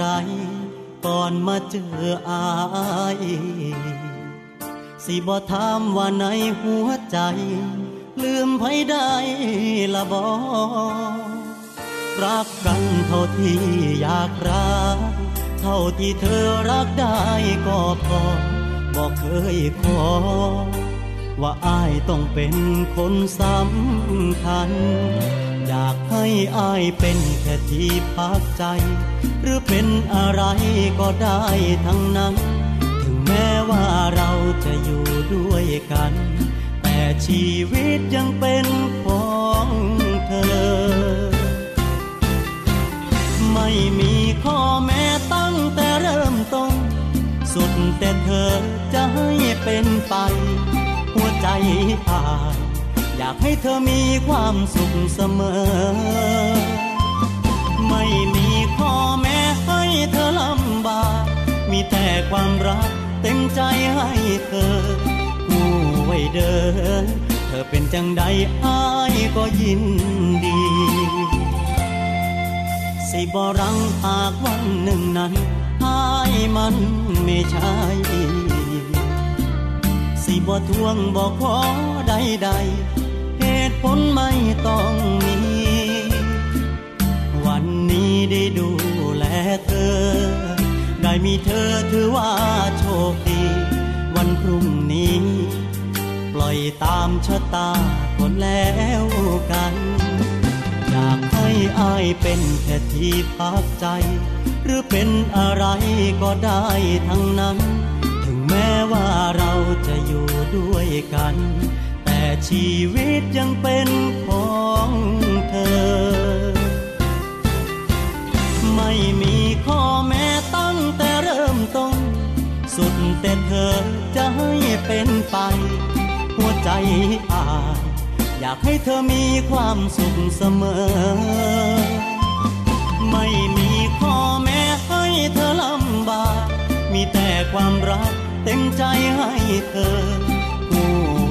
รกใครก่อนมาเจออายสิบ่ถามว่าในหัวใจ ลืมไผได้ละบอรักกันเท่าที่อยากรัก เท่าที่เธอรักได้ก็พอบอกเคยขอ ว่าอายต้องเป็นคนสำคัญากให้อายเป็นแค่ที่พักใจ หรือเป็นอะไรก็ได้ทั้งนั้น ถึงแม้ว่าเราจะอยู่ด้วยกัน แต่ชีวิตยังเป็นของเธอ ไม่มีข้อแม้ตั้งแต่เริ่มต้น สุดแต่เธอจะให้เป็นไป หัวใจอายอยากให้เธอมีความสุขเสมอ ไม่มีข้อแม้ให้เธอลำบาก มีแต่ความรักเต็มใจให้เธอผู้ไว้เดิน เธอเป็นจังใดอายก็ยินดี สิบรังหากวันหนึ่งนั้นอายมันไม่ใช่สิบ่ทวงบอกขอใดๆ ผลไม่ต้องมี วันนี้ได้ดูแลเธอ ได้มีเธอถือว่าโชคดี วันพรุ่งนี้ ปล่อยตามชะตาคนแล้วกัน อยากให้อายเป็นแค่ที่พักใจ หรือเป็นอะไรก็ได้ทั้งนั้น ถึงแม้ว่าเราจะอยู่ด้วยกัน ชีวิตยังเป็นของเธอ ไม่มีข้อแม้ตั้งแต่เริ่มต้น สุดแต่เธอจะให้เป็นไป หัวใจอายอยากให้เธอมีความสุขเสมอ ไม่มีข้อแม้ให้เธอลำบาก มีแต่ความรักเต็มใจให้เธอ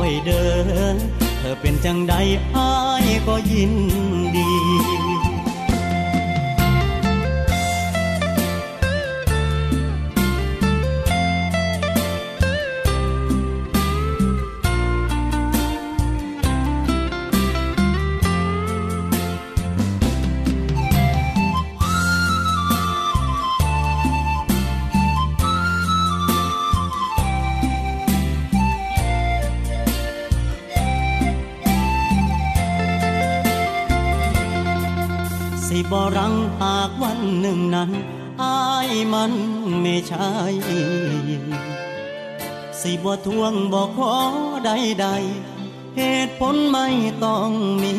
ไว้เดิน เธอเป็นจังใดอายก็ยินดี หนึ่งนั้นอายมันไม่ใช่สิบ่ทวงบอกขอใดๆเหตุผลไม่ต้องมี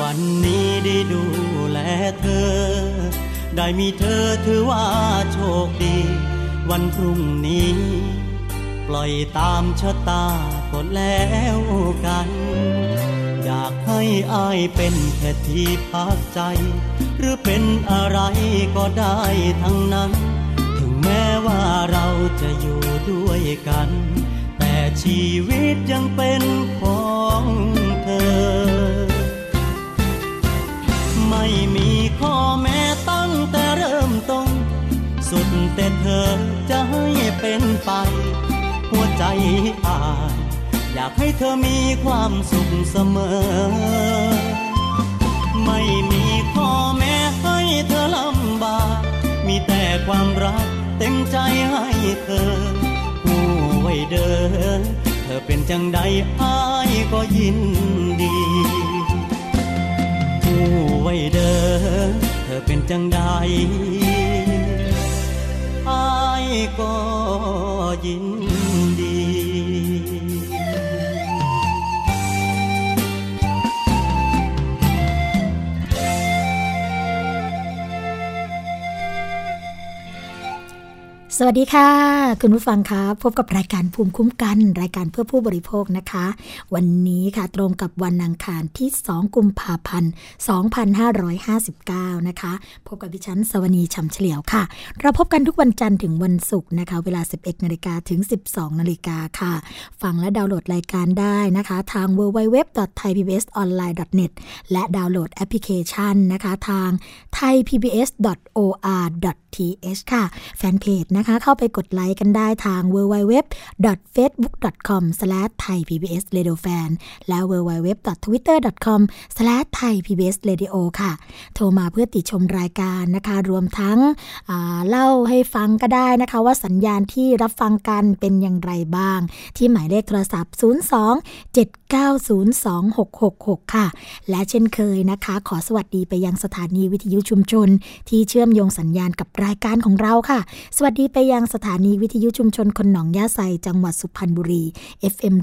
วันนี้ได้ดูแลเธอ ได้มีเธอถือว่าโชคดี วันพรุ่งนี้ ปล่อยตามชะตาก็แล้วกันากให้อายเป็นแค่ที่พักใจ หรือเป็นอะไรก็ได้ทั้งนั้น ถึงแม้ว่าเราจะอยู่ด้วยกัน แต่ชีวิตยังเป็นของเธอ ไม่มีข้อแม้ตั้งแต่เริ่มต้น สุดแต่เธอจะให้เป็นไป หัวใจอาย อยากให้เธอมีความสุขเสมอ ไม่มีข้อแม้ให้เธอลำบาก มีแต่ความรักเต็มใจให้เธอ ผู้ไว้เดิน เธอเป็นจังใดอายก็ยินดี ผู้ไว้เดิน เธอเป็นจังใดอายก็ยินดี วัสดีค่ะ คุณผู้ฟังคะพบกับรายการภูมิคุ้มกัน รายการเพื่อผู้บริโภคนะคะ วันนี้ค่ะตรงกับวันอังคารที่ 2 กุมภาพันธ์ 2559 นะคะ พบกับดิฉันสวนีชำเฉลียวค่ะ เราพบกันทุกวันจันทร์ถึงวันศุกร์นะคะ เวลา 11นาฬิกาถึง 12นาฬิกาค่ะ ฟังและดาวน์โหลดรายการได้นะคะ ทาง www.thaipbsonline.net และดาวน์โหลดแอปพลิเคชันนะคะ ทาง thaipbs.or.th ค่ะ แฟนเพจนะคะเข้าไปกดไลค์กันได้ทาง www.facebook.com/thaipbsradiofan และ www.twitter.com/thaipbsradio ค่ะ โทรมาเพื่อติชมรายการนะคะ รวมทั้งเล่าให้ฟังก็ได้นะคะ ว่าสัญญาณที่รับฟังกันเป็นอย่างไรบ้าง ที่หมายเลขโทรศัพท์ 02 7902666 ค่ะ และเช่นเคยนะคะ ขอสวัสดีไปยังสถานีวิทยุชุมชน ที่เชื่อมโยงสัญญาณกับรายการของเราค่ะ สวัสดีไปยังสถานีวิทยุชุมชนคนหนองยาไซจังหวัดสุพรรณบุรี FM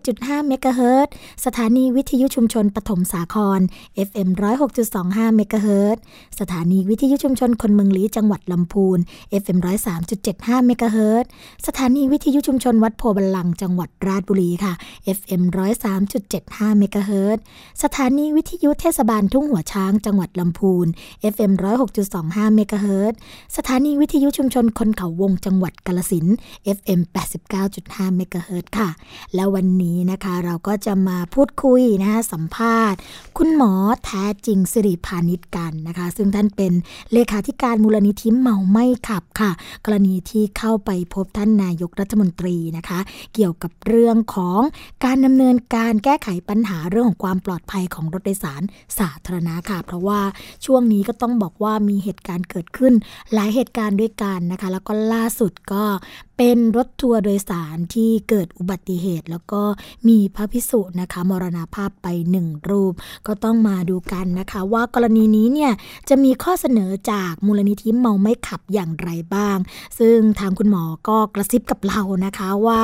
107.5เมกะเฮิรตสถานีวิทยุชุมชนปฐมสาคร FM 106.25เมกะเฮิรตสถานีวิทยุชุมชนคนเมืองลีจังหวัดลำพูน FM 103.75เมกะเฮิรตสถานีวิทยุชุมชนวัดโพบาลังจังหวัดราชบุรีค่ะ FM 103.75เมกะเฮิรตสถานีวิทยุเทศบาลทุ่งหัวช้างจังหวัดลำพูน FM 106.25เมกะเฮิรตสถานีวิทยุชุมชนคนเขาวงจังหวัดกาลสิน FM 89.5เมกะเฮิรตค่ะ แล้ววันนี้นะคะเราก็จะมาพูดคุยนะคะสัมภาษณ์ คุณหมอแท้จริงสิริพานิชกันนะคะ ซึ่งท่านเป็นเลขาธิการมูลนิธิเมาไม่ขับค่ะ กรณีที่เข้าไปพบท่านนายกรัฐมนตรีนะคะ เกี่ยวกับเรื่องของการดำเนินการแก้ไขปัญหาเรื่องของความปลอดภัยของรถโดยสารสาธารณะค่ะ เพราะว่าช่วงนี้ก็ต้องบอกว่ามีเหตุการณ์เกิดขึ้นหลายเหตุการณ์ด้วยกันนะคะ แล้วก็ล่าสุดก็ เป็นรถทัวร์โดยสารที่เกิดอุบัติเหตุ แล้วก็มีพระพิสุนะคะ มรณาภาพไปหนึ่งรูป ก็ต้องมาดูกันนะคะ ว่ากรณีนี้เนี่ยจะมีข้อเสนอจากมูลนิธิเมาไม่ขับอย่างไรบ้าง ซึ่งทางคุณหมอก็กระซิบกับเรานะคะว่า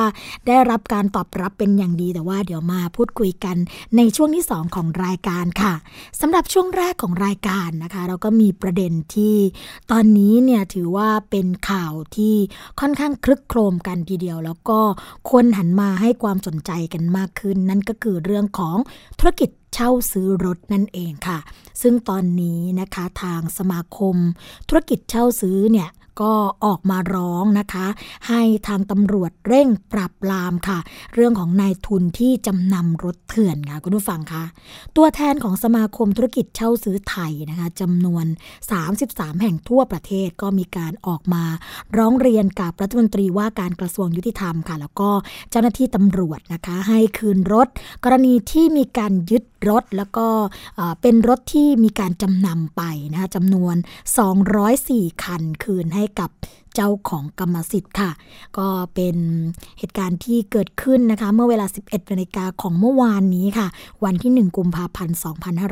ได้รับการตอบรับเป็นอย่างดีแต่ว่าเดี๋ยวมาพูดคุยกันในช่วงที่ 2 ของรายการค่ะสำหรับช่วงแรกของรายการนะคะ เราก็มีประเด็นที่ ตอนนี้เนี่ยถือว่าเป็นข่าวที่ค่อนข้างคลึกโครมกันทีเดียว แล้วก็คนหันมาให้ความสนใจกันมากขึ้น นั่นก็คือเรื่องของธุรกิจเช่าซื้อรถนั่นเองค่ะ ซึ่งตอนนี้นะคะทางสมาคม ธุรกิจเช่าซื้อเนี่ย ก็ออกมาร้องนะคะ ให้ทางตำรวจเร่งปรับปรามค่ะ เรื่องของนายทุนที่จำนำรถเถื่อนค่ะคุณผู้ฟังคะตัวแทนของสมาคมธุรกิจเช่าซื้อไทยนะคะจำนวน 33 แห่งทั่วประเทศก็มีการออกมา ร้องเรียนกับรัฐมนตรีว่าการกระทรวงยุติธรรมค่ะ แล้วก็เจ้าหน้าที่ตำรวจนะคะ ให้คืนรถ กรณีที่มีการยึดรถ แล้วก็เป็นรถที่มีการจำนำไปนะคะจำนวน 204 คันคืนให้กับ เจ้าของกรรมสิทธิ์ค่ะ ก็เป็นเหตุการณ์ที่เกิดขึ้นนะคะ เมื่อเวลา 11นาฬิกาของเมื่อวานนี้ค่ะ วันที่ 1 กุมภาพันธ์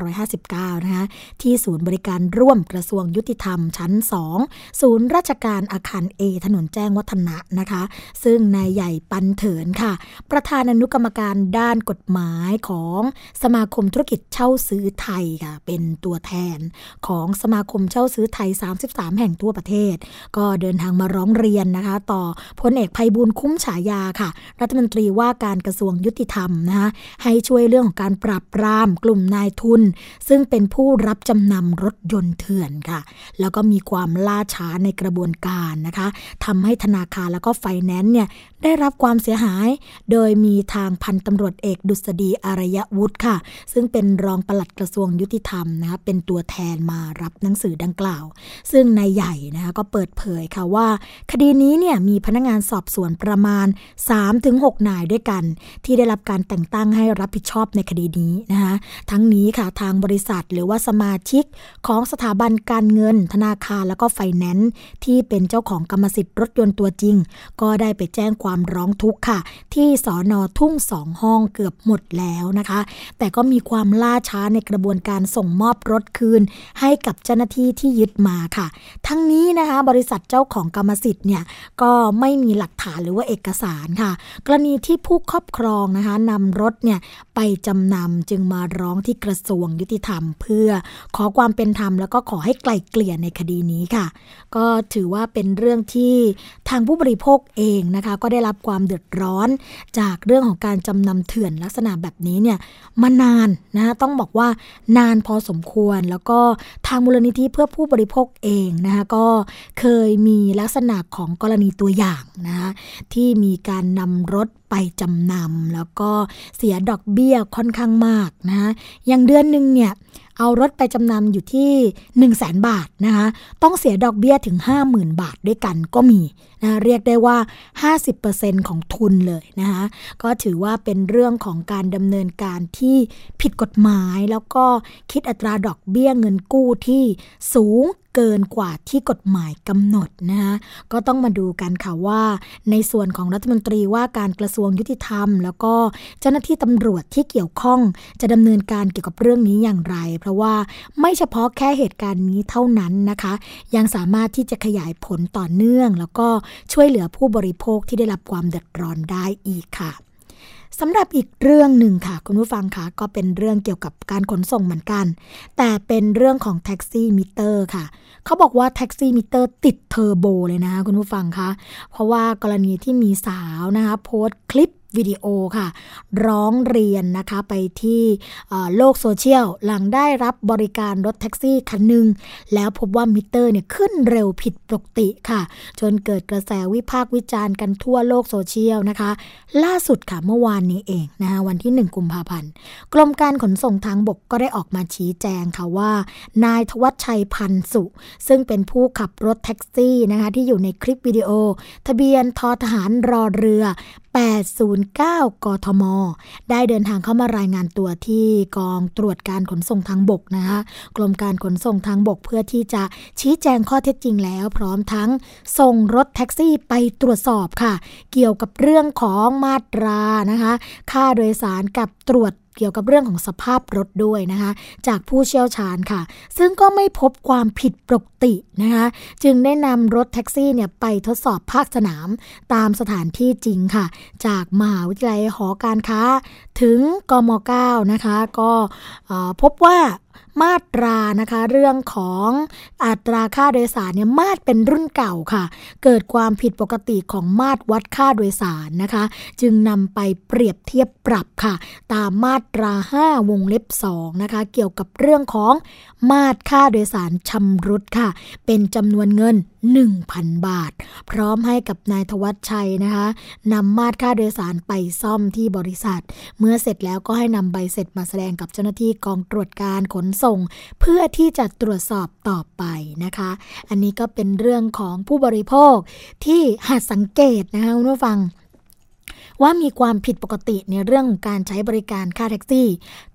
2559 นะคะ ที่ศูนย์บริการร่วมกระทรวงยุติธรรมชั้น 2 ศูนย์ราชการอาคาร A ถนนแจ้งวัฒนะนะคะ ซึ่งนายใหญ่ปันเถินค่ะ ประธานอนุกรรมการด้านกฎหมายของสมาคมธุรกิจเช่าซื้อไทยค่ะ เป็นตัวแทนของสมาคมเช่าซื้อไทย 33 แห่งทั่วประเทศ ก็เดินทางมาร้องเรียนนะคะ ต่อพลเอกภัยบูลคุ้มฉายาค่ะ รัฐมนตรีว่าการกระทรวงยุติธรรมนะคะให้ช่วยเรื่องของการปราบปรามกลุ่มนายทุน ซึ่งเป็นผู้รับจำนำรถยนต์เถื่อนค่ะ แล้วก็มีความล่าช้าในกระบวนการนะคะทำให้ธนาคารแล้วก็ไฟแนนซ์เนี่ยได้รับความเสียหาย โดยมีทางพันตำรวจเอกดุษฎีอารยวุฒิค่ะ ซึ่งเป็นรองปลัดกระทรวงยุติธรรมนะคะเป็นตัวแทนมารับหนังสือดังกล่าว ซึ่งนายใหญ่นะคะก็เปิดเผยค่ะว่าว่า คดีนี้เนี่ยมีพนักงานสอบสวนประมาณ 3-6 นายด้วยกัน ที่ได้รับการแต่งตั้งให้รับผิดชอบในคดีนี้นะคะทั้งนี้ค่ะทางบริษัทหรือว่าสมาชิกของสถาบันการเงิน ธนาคารแล้วก็ไฟแนนซ์ที่เป็นเจ้าของกรรมสิทธิ์รถยนต์ตัวจริง ก็ได้ไปแจ้งความร้องทุกข์ค่ะ ที่สอนอทุ่งสองห้องเกือบหมดแล้วนะคะ แต่ก็มีความล่าช้าในกระบวนการส่งมอบรถคืน ให้กับเจ้าหน้าที่ที่ยึดมาค่ะ ทั้งนี้นะคะ บริษัทเจ้าของกรรมสิทธิ์เนี่ยก็ไม่มีหลักฐานหรือว่าเอกสารค่ะ กรณีที่ผู้ครอบครองนะคะนำรถเนี่ยไปจำนำจึงมาร้องที่กระทรวงยุติธรรม เพื่อขอความเป็นธรรมแล้วก็ขอให้ไกล่เกลี่ยในคดีนี้ค่ะ ก็ถือว่าเป็นเรื่องที่ทางผู้บริโภคเองนะคะ ก็ได้รับความเดือดร้อน จากเรื่องของการจำนำเถื่อนลักษณะแบบนี้เนี่ยมานานนะต้องบอกว่านานพอสมควร แล้วก็ทางมูลนิธิเพื่อผู้บริโภคเองนะคะก็เคยมีลักษณะของกรณีตัวอย่างนะคะที่มีการนำรถ ไปจำนำแล้วก็เสียดอกเบี้ยค่อนข้างมากนะคะอย่างเดือนหนึ่งเนี่ยเอารถไปจำนำอยู่ที่ 1 0 0 0 0แสนบาทนะคะต้องเสียดอกเบี้ยถึง 50,000 บาทด้วยกันก็มีนะเรียกได้ว่า 50%ของทุนเลยนะคะก็ถือว่าเป็นเรื่องของการดำเนินการที่ผิดกฎหมาย แล้วก็คิดอัตราดอกเบี้ยเงินกู้ที่สูง เกินกว่าที่กฎหมายกำหนดนะคะก็ต้องมาดูกันค่ะว่า ในส่วนของรัฐมนตรีว่าการกระทรวงยุติธรรม แล้วก็เจ้าหน้าที่ตำรวจที่เกี่ยวข้อง จะดำเนินการเกี่ยวกับเรื่องนี้อย่างไร เพราะว่าไม่เฉพาะแค่เหตุการณ์นี้เท่านั้นนะคะ ยังสามารถที่จะขยายผลต่อเนื่อง แล้วก็ช่วยเหลือผู้บริโภคที่ได้รับความเดือดร้อนได้อีกค่ะ สำหรับอีกเรื่องหนึ่งค่ะ คุณผู้ฟังคะก็เป็นเรื่องเกี่ยวกับการขนส่งเหมือนกัน แต่เป็นเรื่องของแท็กซี่มิเตอร์ค่ะ เขาบอกว่าแท็กซี่มิเตอร์ติดเทอร์โบเลยนะคะคุณผู้ฟังคะเพราะว่ากรณีที่มีสาวนะคะโพสต์คลิป วิดีโอค่ะ ร้องเรียนนะคะไปที่โลกโซเชียล หลังได้รับบริการรถแท็กซี่คันหนึ่งแล้วพบว่ามิเตอร์เนี่ยขึ้นเร็วผิดปกติค่ะ จนเกิดกระแสวิพากษ์วิจารณ์กันทั่วโลกโซเชียลนะคะ ล่าสุดค่ะเมื่อวานนี้เองนะคะวันที่ 1 กุมภาพันธ์กรมการขนส่งทางบกก็ได้ออกมาชี้แจงค่ะว่า นายทวัชชัยพันสุ ซึ่งเป็นผู้ขับรถแท็กซี่นะคะที่อยู่ในคลิปวิดีโอ ทะเบียนทอทหารรอเรือ 809 กทม ได้เดินทางเข้ามารายงานตัวที่กองตรวจการขนส่งทางบกนะคะกรมการขนส่งทางบกเพื่อที่จะชี้แจงข้อเท็จจริงแล้ว พร้อมทั้งส่งรถแท็กซี่ไปตรวจสอบค่ะ เกี่ยวกับเรื่องของมาตรานะคะ ค่าโดยสารกับตรวจ เกี่ยวกับเรื่องของสภาพรถด้วยนะคะ จากผู้เชี่ยวชาญค่ะ ซึ่งก็ไม่พบความผิดปกตินะคะ จึงได้นำรถแท็กซี่เนี่ยไปทดสอบภาคสนาม ตามสถานที่จริงค่ะ จากมหาวิทยาลัยหอการค้า ถึงกม .9 นะคะ ก็พบว่า มาตรานะคะ เรื่องของอัตราค่าโดยสารเนี่ยมาตรเป็นรุ่นเก่าค่ะ เกิดความผิดปกติของมาตรวัดค่าโดยสารนะคะ จึงนำไปเปรียบเทียบปรับค่ะ ตามมาตรา 5 วงเล็บ2นะคะ เกี่ยวกับเรื่องของมาตรค่าโดยสารชำรุดค่ะ เป็นจำนวนเงิน 1,000 บาท พร้อมให้กับนายทวัชชัยนะคะนำมาตรค่าโดยสารไปซ่อมที่บริษัท เมื่อเสร็จแล้วก็ให้นำใบเสร็จมาแสดงกับเจ้าหน้าที่กองตรวจการขนส่ง เพื่อที่จะตรวจสอบต่อไปนะคะ อันนี้ก็เป็นเรื่องของผู้บริโภคที่หัดสังเกตนะคะคุณผู้ฟัง ว่ามีความผิดปกติในเรื่องของการใช้บริการค่าแท็กซี่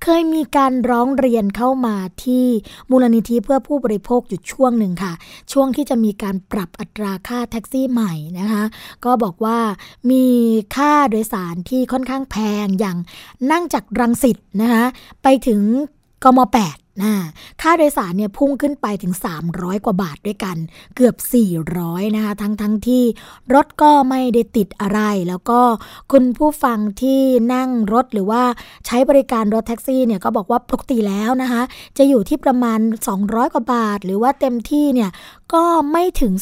เคยมีการร้องเรียนเข้ามาที่มูลนิธิเพื่อผู้บริโภคอยู่ช่วงหนึ่งค่ะ ช่วงที่จะมีการปรับอัตราค่าแท็กซี่ใหม่นะคะ ก็บอกว่ามีค่าโดยสารที่ค่อนข้างแพงอย่างนั่งจากรังสิตนะคะไปถึงกม 8 นะค่าโดยสารเนี่ยพุ่งขึ้นไปถึง 300 กว่าบาทด้วยกัน เกือบ 400 นะคะ ทั้งทั้งที่รถก็ไม่ได้ติดอะไร แล้วก็คุณผู้ฟังที่นั่งรถหรือว่าใช้บริการรถแท็กซี่เนี่ยก็บอกว่าปกติแล้วนะคะ จะอยู่ที่ประมาณ 200 กว่าบาท หรือว่าเต็มที่เนี่ย ก็ไม่ถึง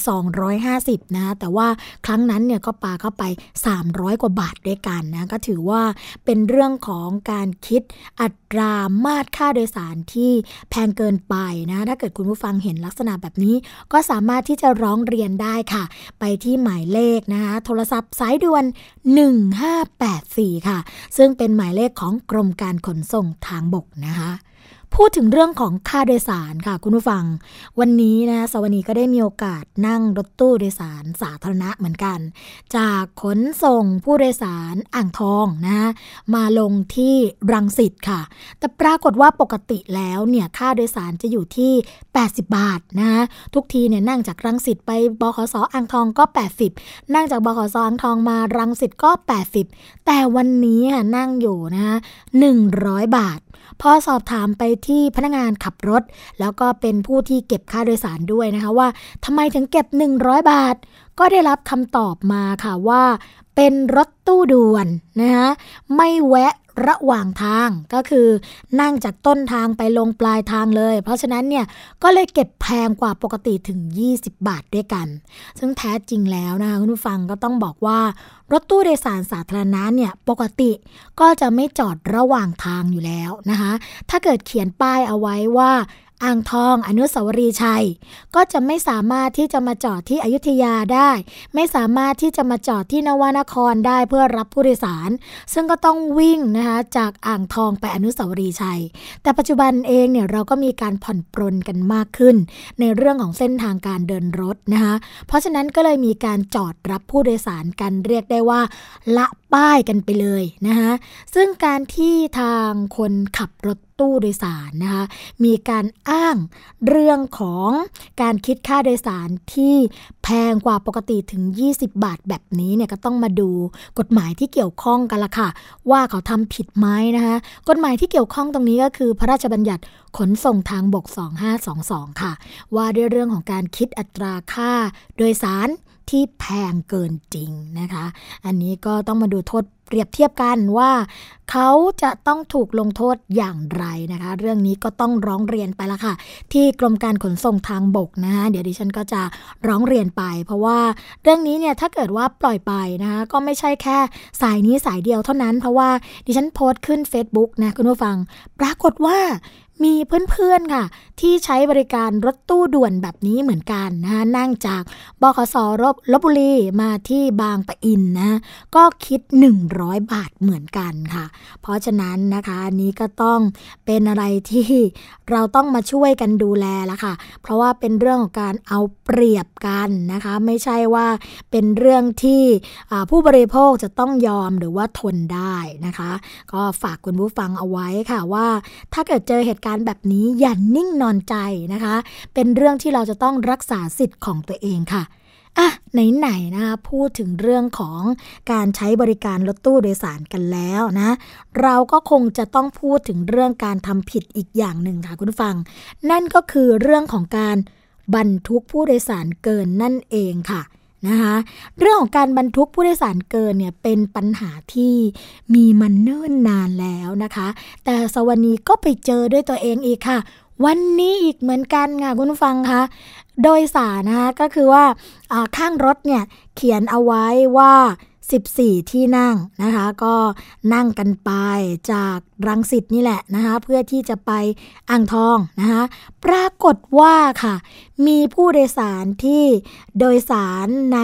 250 นะ แต่ว่าครั้งนั้นเนี่ยก็ปาเข้าไป 300 กว่าบาทด้วยกันนะ ก็ถือว่าเป็นเรื่องของการคิดอัตรามาตรค่าโดยสารที่แพงเกินไปนะ ถ้าเกิดคุณผู้ฟังเห็นลักษณะแบบนี้ ก็สามารถที่จะร้องเรียนได้ค่ะ ไปที่หมายเลขนะคะ โทรศัพท์สายด่วน 1584 ค่ะ ซึ่งเป็นหมายเลขของกรมการขนส่งทางบกนะคะ พูดถึงเรื่องของค่าโดยสารค่ะคุณผู้ฟัง วันนี้นะสวนีก็ได้มีโอกาสนั่งรถตู้โดยสารสาธารณะเหมือนกัน จากขนส่งผู้โดยสารอ่างทองนะมาลงที่รังสิตค่ะ แต่ปรากฏว่าปกติแล้วเนี่ยค่าโดยสารจะอยู่ที่ 80 บาทนะทุกทีเนี่ยนั่งจากรังสิตไปบขสอ่างทองก็ 80 นั่งจากบขสอ่างทองมารังสิตก็ 80 แต่วันนี้นั่งอยู่นะ100 บาท พอสอบถามไปที่พนักงานขับรถ แล้วก็เป็นผู้ที่เก็บค่าโดยสารด้วยนะคะว่าทำไมถึงเก็บ 100 บาท ก็ได้รับคำตอบมาค่ะว่า เป็นรถตู้ด่วนนะคะไม่แวะระหว่างทางก็คือนั่งจากต้นทางไปลงปลายทางเลย เพราะฉะนั้นเนี่ยก็เลยเก็บแพงกว่าปกติถึง 20 บาทด้วยกัน ซึ่งแท้จริงแล้วนะคะคุณผู้ฟังก็ต้องบอกว่ารถตู้โดยสารสาธารณะเนี่ยปกติก็จะไม่จอดระหว่างทางอยู่แล้วนะคะถ้าเกิดเขียนป้ายเอาไว้ว่า อ่างทองอนุสาวรีย์ชัย ก็จะไม่สามารถที่จะมาจอดที่อยุธยาได้ ไม่สามารถที่จะมาจอดที่นวนครได้เพื่อรับผู้โดยสาร ซึ่งก็ต้องวิ่งนะคะจากอ่างทองไปอนุสาวรีย์ชัย แต่ปัจจุบันเองเนี่ยเราก็มีการผ่อนปรนกันมากขึ้น ในเรื่องของเส้นทางการเดินรถนะคะเพราะฉะนั้นก็เลยมีการจอดรับผู้โดยสารกันเรียกได้ว่า ละป้ายกันไปเลยนะคะซึ่งการที่ทางคนขับรถ ตู้โดยสารนะคะมีการอ้างเรื่องของการคิดค่าโดยสารที่แพงกว่าปกติถึง 20 บาทแบบนี้เนี่ยก็ต้องมาดูกฎหมายที่เกี่ยวข้องกันละค่ะ ว่าเขาทำผิดไหมนะคะกฎหมายที่เกี่ยวข้องตรงนี้ก็คือ พระราชบัญญัติขนส่งทางบก 2522 ค่ะ ว่าด้วยเรื่องของการคิดอัตราค่าโดยสารที่แพงเกินจริงนะคะ อันนี้ก็ต้องมาดูโทษ เปรียบเทียบกันว่า เขาจะต้องถูกลงโทษอย่างไรนะคะ เรื่องนี้ก็ต้องร้องเรียนไปละค่ะ ที่กรมการขนส่งทางบกนะคะเดี๋ยวดิฉันก็จะร้องเรียนไป เพราะว่าเรื่องนี้เนี่ยถ้าเกิดว่าปล่อยไปนะคะก็ไม่ใช่แค่สายนี้สายเดียวเท่านั้น เพราะว่าดิฉันโพสต์ขึ้น Facebook นะคุณผู้ฟัง ปรากฏว่า มีเพื่อนๆค่ะ ที่ใช้บริการรถตู้ด่วนแบบนี้เหมือนกันนะนั่งจากบขสรบลบบุรีมาที่บางปะอินนะก็คิด 100 บาทเหมือนกันค่ะ เพราะฉะนั้นนะคะอันี้ก็ต้องเป็นอะไรที่เราต้องมาช่วยกันดูแลละค่ะ เพราะว่าเป็นเรื่องของการเอาเปรียบกันนะคะ ไม่ใช่ว่าเป็นเรื่องที่ผู้บริโภคจะต้องยอมหรือว่าทนได้นะคะ ก็ฝากคุณผู้ฟังเอาไว้ค่ะว่า ถ้าเกิดเจอเหตุการณ์แบบนี้อย่านิ่งนอนใจนะคะ เป็นเรื่องที่เราจะต้องรักษาสิทธิ์ของตัวเองค่ะอะไหนๆนะคะพูดถึงเรื่องของการใช้บริการรถตู้โดยสารกันแล้วนะ เราก็คงจะต้องพูดถึงเรื่องการทำผิดอีกอย่างหนึ่งค่ะคุณฟัง นั่นก็คือเรื่องของการบรรทุกผู้โดยสารเกินนั่นเองค่ะ นะคะเรื่องของการบรรทุกผู้โดยสารเกินเนี่ยเป็นปัญหาที่มีมันเนิ่นนานแล้วนะคะ แต่สวนีก็ไปเจอด้วยตัวเองอีกค่ะ วันนี้อีกเหมือนกันค่ะคุณฟังคะโดยสารนะคะก็คือว่าข้างรถเนี่ยเขียนเอาไว้ว่า 14 ที่นั่งนะคะ ก็นั่งกันไปจากรังสิตนี่แหละนะคะ เพื่อที่จะไปอ่างทองนะคะ ปรากฏว่าค่ะ มีผู้โดยสารที่โดยสารใน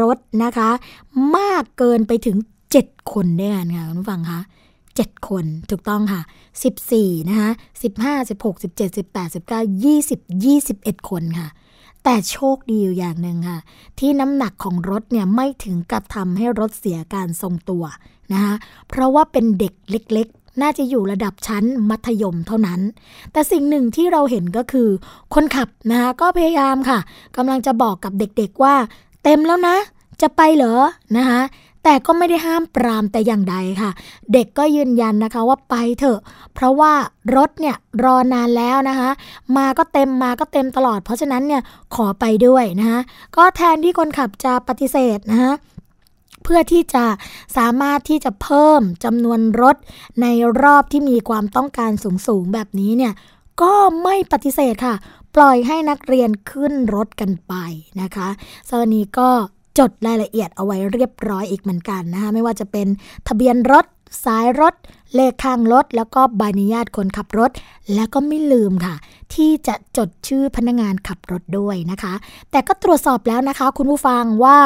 รถนะคะ มากเกินไปถึง 7 คนด้วยกันค่ะคุณผู้ฟังคะ7 คนถูกต้องค่ะ 14 นะคะ 15 16 17 18 19 20 21 คนค่ะ แต่โชคดีอยู่อย่างหนึ่งค่ะ ที่น้ำหนักของรถเนี่ยไม่ถึงกับทำให้รถเสียการทรงตัวนะคะเพราะว่าเป็นเด็กเล็กๆน่าจะอยู่ระดับชั้นมัธยมเท่านั้น แต่สิ่งหนึ่งที่เราเห็นก็คือ คนขับนะคะก็พยายามค่ะกำลังจะบอกกับเด็กๆว่า เต็มแล้วนะ จะไปเหรอนะคะ แต่ก็ไม่ได้ห้ามปรามแต่อย่างใดค่ะ เด็กก็ยืนยันนะคะว่าไปเถอะ เพราะว่ารถเนี่ยรอนานแล้วนะคะ มาก็เต็มมาก็เต็มตลอด เพราะฉะนั้นเนี่ยขอไปด้วยนะคะก็แทนที่คนขับจะปฏิเสธนะคะเพื่อที่จะสามารถที่จะเพิ่มจำนวนรถในรอบที่มีความต้องการสูงๆแบบนี้เนี่ยก็ไม่ปฏิเสธค่ะ ปล่อยให้นักเรียนขึ้นรถกันไปนะคะสวนีก็ จดรายละเอียดเอาไว้เรียบร้อยอีกเหมือนกันนะคะไม่ว่าจะเป็นทะเบียนรถสายรถ เลขข้างรถ แล้วก็ใบอนุญาตคนขับรถ แล้วก็ไม่ลืมค่ะ ที่จะจดชื่อพนักงานขับรถด้วยนะคะ แต่ก็ตรวจสอบแล้วนะคะ คุณผู้ฟังว่า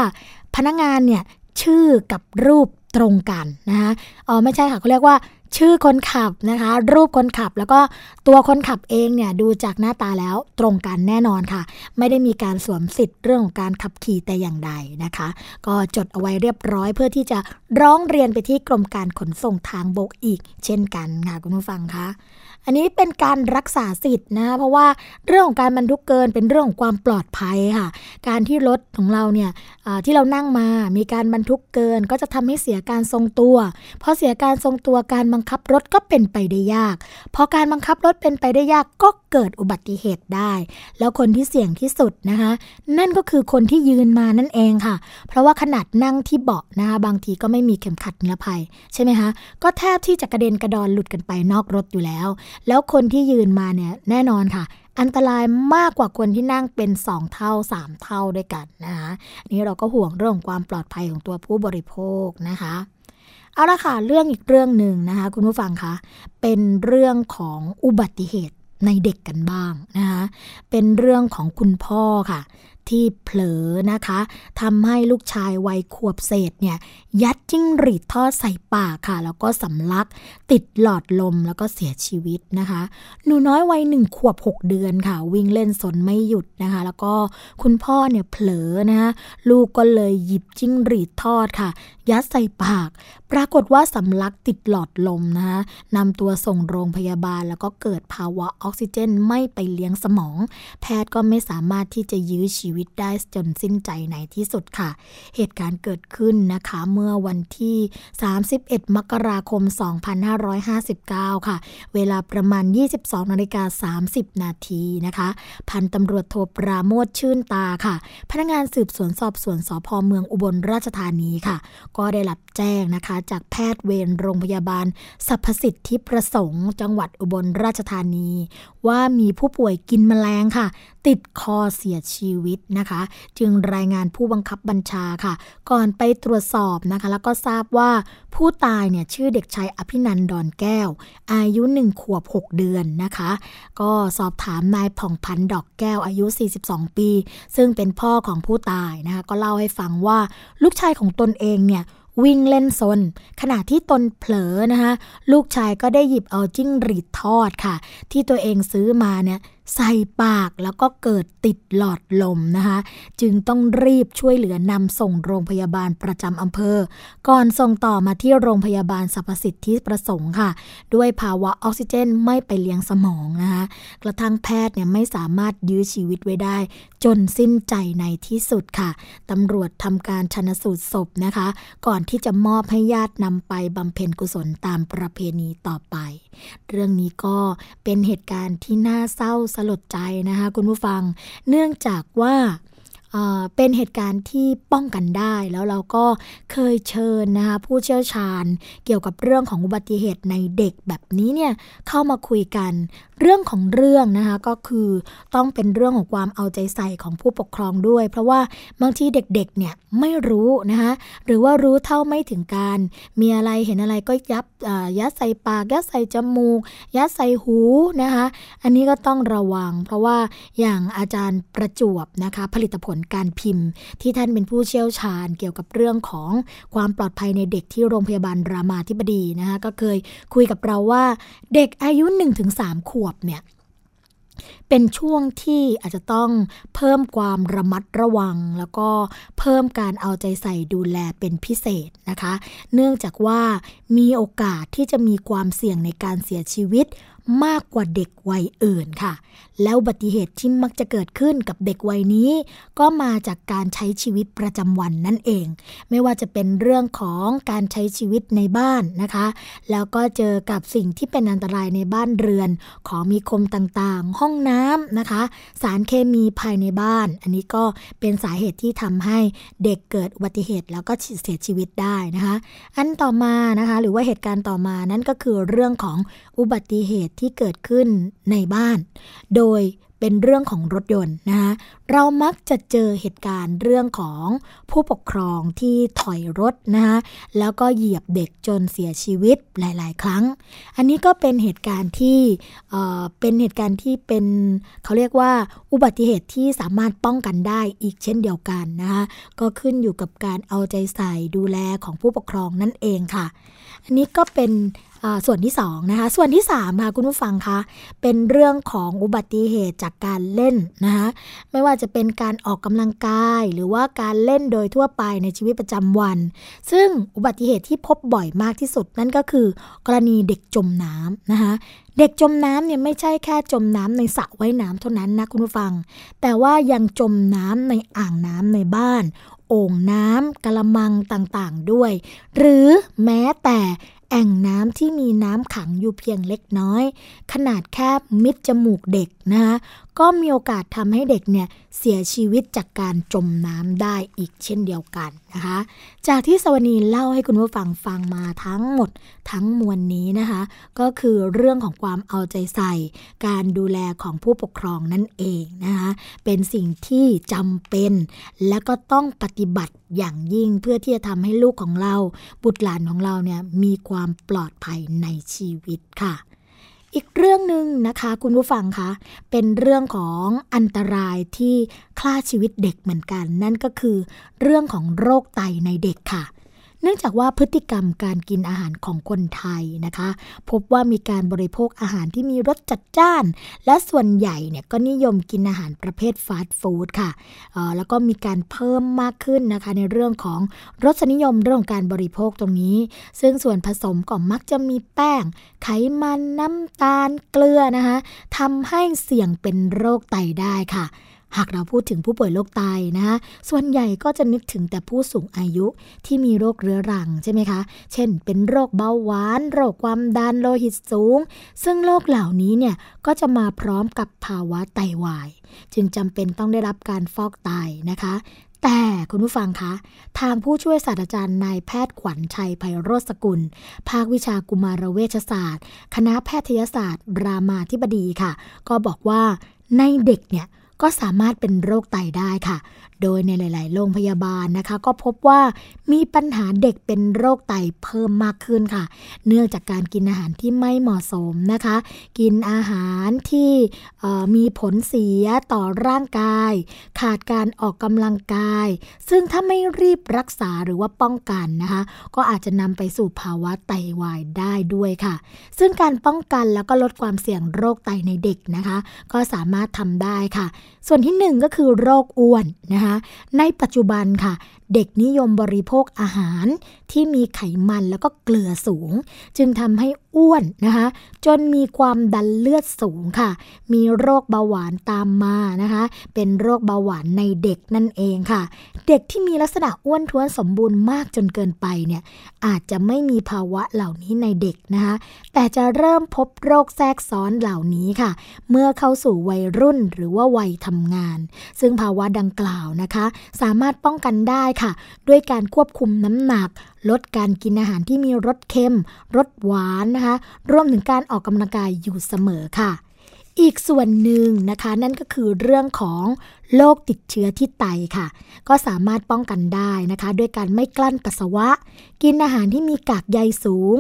พนักงานเนี่ยชื่อกับรูปตรงกันนะคะอ๋อไม่ใช่ค่ะเขาเรียกว่า ชื่อคนขับนะคะ รูปคนขับแล้วก็ตัวคนขับเองเนี่ยดูจากหน้าตาแล้วตรงกันแน่นอนค่ะ ไม่ได้มีการสวมสิทธิ์เรื่องของการขับขี่แต่อย่างใดนะคะ ก็จดเอาไว้เรียบร้อยเพื่อที่จะร้องเรียนไปที่กรมการขนส่งทางบกอีก เช่นกันค่ะคุณผู้ฟังคะ อันนี้เป็นการรักษาสิทธิ์นะเพราะว่าเรื่องของการบรรทุกเกินเป็นเรื่องของความปลอดภัยค่ะ การที่รถของเราเนี่ยที่เรานั่งมามีการบรรทุกเกิน ก็จะทำให้เสียการทรงตัวพอเสียการทรงตัวการบังคับรถก็เป็นไปได้ยากพอการบังคับรถเป็นไปได้ยากก็เกิดอุบัติเหตุได้ แล้วคนที่เสี่ยงที่สุดนะคะ นั่นก็คือคนที่ยืนมานั่นเองค่ะ เพราะว่าขนาดนั่งที่เบาะนะคะบางทีก็ไม่มีเข็มขัดนิรภัยใช่ไหมคะก็แทบที่จะกระเด็นกระดอนหลุดกันไปนอกรถอยู่แล้วแล้วคนที่ยืนมาเนี่ยแน่นอนค่ะ อันตรายมากกว่าคนที่นั่งเป็น 2 เท่า 3 เท่าด้วยกันนะคะนี่เราก็ห่วงเรื่องความปลอดภัยของตัวผู้บริโภคนะคะเอาละค่ะเรื่องอีกเรื่องหนึ่งนะคะคุณผู้ฟังคะเป็นเรื่องของอุบัติเหตุในเด็กกันบ้างนะคะเป็นเรื่องของคุณพ่อค่ะ ที่เผลอนะคะทำให้ลูกชายวัยขวบเศษเนี่ยยัดจิ้งหรีดทอดใส่ปากค่ะ แล้วก็สำลักติดหลอดลมแล้วก็เสียชีวิตนะคะ หนูน้อยวัยหนึ่งขวบ 6 เดือนค่ะ วิ่งเล่นสนไม่หยุดนะคะ แล้วก็คุณพ่อเนี่ยเผลอนะคะลูกก็เลยหยิบจิ้งหรีดทอดค่ะ ยัดใส่ปาก ปรากฏว่าสำลักติดหลอดลมนะคะนำตัวส่งโรงพยาบาล แล้วก็เกิดภาวะออกซิเจนไม่ไปเลี้ยงสมอง แพทย์ก็ไม่สามารถที่จะยื้อชีวิตได้จนสิ้นใจในที่สุดค่ะ เหตุการณ์เกิดขึ้นนะคะเมื่อวันที่ 31 มกราคม 2559 ค่ะ เวลาประมาณ 22นาฬิกา30 นาทีนะคะ พันตำรวจโทปราโมทชื่นตาค่ะ พนักงานสืบสวนสอบสวนสพเมืองอุบลราชธานีค่ะ ก็ได้รับแจ้งนะคะ จากแพทย์เวรโรงพยาบาลสรรพสิทธิประสงค์ จังหวัดอุบลราชธานี ว่ามีผู้ป่วยกินแมลงค่ะ ติดคอเสียชีวิต นะคะ จึงรายงานผู้บังคับบัญชาค่ะ ก่อนไปตรวจสอบนะคะ แล้วก็ทราบว่าผู้ตายเนี่ยชื่อเด็กชายอภินันดอนแก้ว อายุหนึ่งขวบ 6 เดือนนะคะ ก็สอบถามนายผ่องพันธ์ดอกแก้วอายุ 42 ปี ซึ่งเป็นพ่อของผู้ตายนะคะ ก็เล่าให้ฟังว่าลูกชายของตนเองเนี่ยวิ่งเล่นซน ขณะที่ตนเผลอนะคะ ลูกชายก็ได้หยิบเอาจิ้งหรีดทอดค่ะ ที่ตัวเองซื้อมาเนี่ยใส่ปากแล้วก็เกิดติดหลอดลมนะคะ จึงต้องรีบช่วยเหลือนำส่งโรงพยาบาลประจำอำเภอ ก่อนส่งต่อมาที่โรงพยาบาลสรรพสิทธิประสงค์ค่ะ ด้วยภาวะออกซิเจนไม่ไปเลี้ยงสมองนะคะกระทั่งแพทย์เนี่ยไม่สามารถยื้อชีวิตไว้ได้ จนสิ้นใจในที่สุดค่ะตำรวจทำการชนสูตรศพนะคะ ก่อนที่จะมอบให้ญาตินำไปบำเพ็ญกุศลตามประเพณีต่อไป เรื่องนี้ก็เป็นเหตุการณ์ที่น่าเศร้าสลดใจนะคะคุณผู้ฟัง เนื่องจากว่า เป็นเหตุการณ์ที่ป้องกันได้ แล้วเราก็เคยเชิญนะคะผู้เชี่ยวชาญเกี่ยวกับเรื่องของอุบัติเหตุในเด็กแบบนี้เนี่ยเข้ามาคุยกันเรื่องของเรื่องนะคะก็คือต้องเป็นเรื่องของความเอาใจใส่ของผู้ปกครองด้วย เพราะว่าบางทีเด็กๆเนี่ยไม่รู้นะคะหรือว่ารู้เท่าไม่ถึงการ มีอะไรเห็นอะไรก็ยับยัดใส่ปากยัดใส่จมูก ยัดใส่หูนะคะอันนี้ก็ต้องระวัง เพราะว่าอย่างอาจารย์ประจวบนะคะผลิตผลการพิมพ์ ที่ท่านเป็นผู้เชี่ยวชาญเกี่ยวกับเรื่องของความปลอดภัยในเด็กที่โรงพยาบาลรามาธิบดีนะคะก็เคยคุยกับเราว่าเด็กอายุ 1-3 ขวบเนี่ยเป็นช่วงที่อาจจะต้องเพิ่มความระมัดระวัง แล้วก็เพิ่มการเอาใจใส่ดูแลเป็นพิเศษนะคะ เนื่องจากว่ามีโอกาสที่จะมีความเสี่ยงในการเสียชีวิต มากกว่าเด็กวัยอื่นค่ะ แล้วอุบัติเหตุที่มักจะเกิดขึ้นกับเด็กวัยนี้ ก็มาจากการใช้ชีวิตประจำวันนั่นเอง ไม่ว่าจะเป็นเรื่องของการใช้ชีวิตในบ้านนะคะ แล้วก็เจอกับสิ่งที่เป็นอันตรายในบ้านเรือน ของมีคมต่างๆ ห้องน้ำนะคะ สารเคมีภายในบ้าน อันนี้ก็เป็นสาเหตุที่ทำให้เด็กเกิดอุบัติเหตุแล้วก็เสียชีวิตได้นะคะ อันต่อมานะคะ หรือว่าเหตุการณ์ต่อมานั่นก็คือเรื่องของอุบัติเหตุตุที่เกิดขึ้นในบ้าน โดยเป็นเรื่องของรถยนต์นะคะเรามักจะเจอเหตุการณ์เรื่องของผู้ปกครองที่ถอยรถนะคะแล้วก็เหยียบเด็กจนเสียชีวิตหลาย ๆ ครั้ง อันนี้ก็เป็นเหตุการณ์ที่เป็นเหตุการณ์ที่เป็นเขาเรียกว่าอุบัติเหตุที่สามารถป้องกันได้อีกเช่นเดียวกันนะคะก็ขึ้นอยู่กับการเอาใจใส่ดูแลของผู้ปกครองนั่นเองค่ะ อันนี้ก็เป็น ส่วนที่2นะคะส่วนที่3ค่ะคุณผู้ฟังคะเป็นเรื่องของอุบัติเหตุจากการเล่นนะคะไม่ว่าจะเป็นการออกกำลังกาย หรือว่าการเล่นโดยทั่วไปในชีวิตประจำวัน ซึ่งอุบัติเหตุที่พบบ่อยมากที่สุด นั่นก็คือกรณีเด็กจมน้ำนะคะเด็กจมน้ำเนี่ยไม่ใช่แค่จมน้ำในสระว่ายน้ำเท่านั้นนะคุณผู้ฟัง แต่ว่ายังจมน้ำในอ่างน้ำในบ้าน โอ่งน้ำกระมังต่างๆด้วย หรือแม้แต่ แอ่งน้ำที่มีน้ำขังอยู่เพียงเล็กน้อย ขนาดแคบมิดจมูกเด็กนะคะก็มีโอกาสทำให้เด็กเนี่ยเสียชีวิตจากการจมน้ำได้อีกเช่นเดียวกันนะคะ จากที่สวนีเล่าให้คุณผู้ฟังฟังมาทั้งหมดทั้งมวลนี้นะคะ ก็คือเรื่องของความเอาใจใส่ การดูแลของผู้ปกครองนั่นเองนะคะเป็นสิ่งที่จำเป็น และก็ต้องปฏิบัติอย่างยิ่งเพื่อที่จะทำให้ลูกของเรา บุตรหลานของเราเนี่ยมีความปลอดภัยในชีวิตค่ะ อีกเรื่องหนึ่งนะคะ คุณผู้ฟังคะเป็นเรื่องของอันตรายที่ฆ่าชีวิตเด็กเหมือนกัน นั่นก็คือ เรื่องของโรคไตในเด็กค่ะ เนื่องจากว่าพฤติกรรมการกินอาหารของคนไทยนะคะ พบว่ามีการบริโภคอาหารที่มีรสจัดจ้าน และส่วนใหญ่เนี่ยก็นิยมกินอาหารประเภทฟาสต์ฟู้ดค่ะแล้วก็มีการเพิ่มมากขึ้นนะคะในเรื่องของรสนิยมเรื่องการบริโภคตรงนี้ ซึ่งส่วนผสมก็มักจะมีแป้ง ไขมันน้ำตาลเกลือนะคะทำให้เสี่ยงเป็นโรคไตได้ค่ะ หากเราพูดถึงผู้ป่วยโรคไตนะคะส่วนใหญ่ก็จะนึกถึงแต่ผู้สูงอายุที่มีโรคเรื้อรังใช่ไหมคะ เช่น เป็นโรคเบาหวาน โรคความดันโลหิตสูง ซึ่งโรคเหล่านี้เนี่ยก็จะมาพร้อมกับภาวะไตาวาย จึงจำเป็นต้องได้รับการฟอกไตนะคะแต่คุณผู้ฟังคะ ทางผู้ช่วยศาสตราจารย์นายแพทย์ขวัญชัยไพโรสกุล ภาควิชากุมารเวชศาสตร์ คณะแพทยศาสตร์ รามาธิบดีค่ะ ก็บอกว่าในเด็กเนี่ย ก็สามารถเป็นโรคไตได้ค่ะ โดยในหลาย ๆ โรงพยาบาลนะคะ ก็พบว่ามีปัญหาเด็กเป็นโรคไตเพิ่มมากขึ้นค่ะ เนื่องจากการกินอาหารที่ไม่เหมาะสมนะคะ กินอาหารที่มีผลเสียต่อร่างกาย ขาดการออกกำลังกาย ซึ่งถ้าไม่รีบรักษาหรือว่าป้องกันนะคะ ก็อาจจะนำไปสู่ภาวะไตวายได้ด้วยค่ะ ซึ่งการป้องกันแล้วก็ลดความเสี่ยงโรคไตในเด็กนะคะ ก็สามารถทำได้ค่ะ ส่วนที่หนึ่งก็คือโรคอ้วนนะคะในปัจจุบันค่ะ เด็กนิยมบริโภคอาหารที่มีไขมันแล้วก็เกลือสูง จึงทำให้อ้วนนะคะ จนมีความดันเลือดสูงค่ะ มีโรคเบาหวานตามมานะคะ เป็นโรคเบาหวานในเด็กนั่นเองค่ะ เด็กที่มีลักษณะอ้วนท้วนสมบูรณ์มากจนเกินไปเนี่ยอาจจะไม่มีภาวะเหล่านี้ในเด็กนะคะ แต่จะเริ่มพบโรคแทรกซ้อนเหล่านี้ค่ะ เมื่อเข้าสู่วัยรุ่นหรือว่าวัยทำงาน ซึ่งภาวะดังกล่าวนะคะ สามารถป้องกันได้ค่ะด้วยการควบคุมน้ำหนัก ลดการกินอาหารที่มีรสเค็มรสหวานนะคะรวมถึงการออกกำลังกายอยู่เสมอค่ะ อีกส่วนหนึ่งนะคะ นั่นก็คือเรื่องของโรคติดเชื้อที่ไตค่ะ ก็สามารถป้องกันได้นะคะ ด้วยการไม่กลั้นปัสสาวะ กินอาหารที่มีกากใยสูง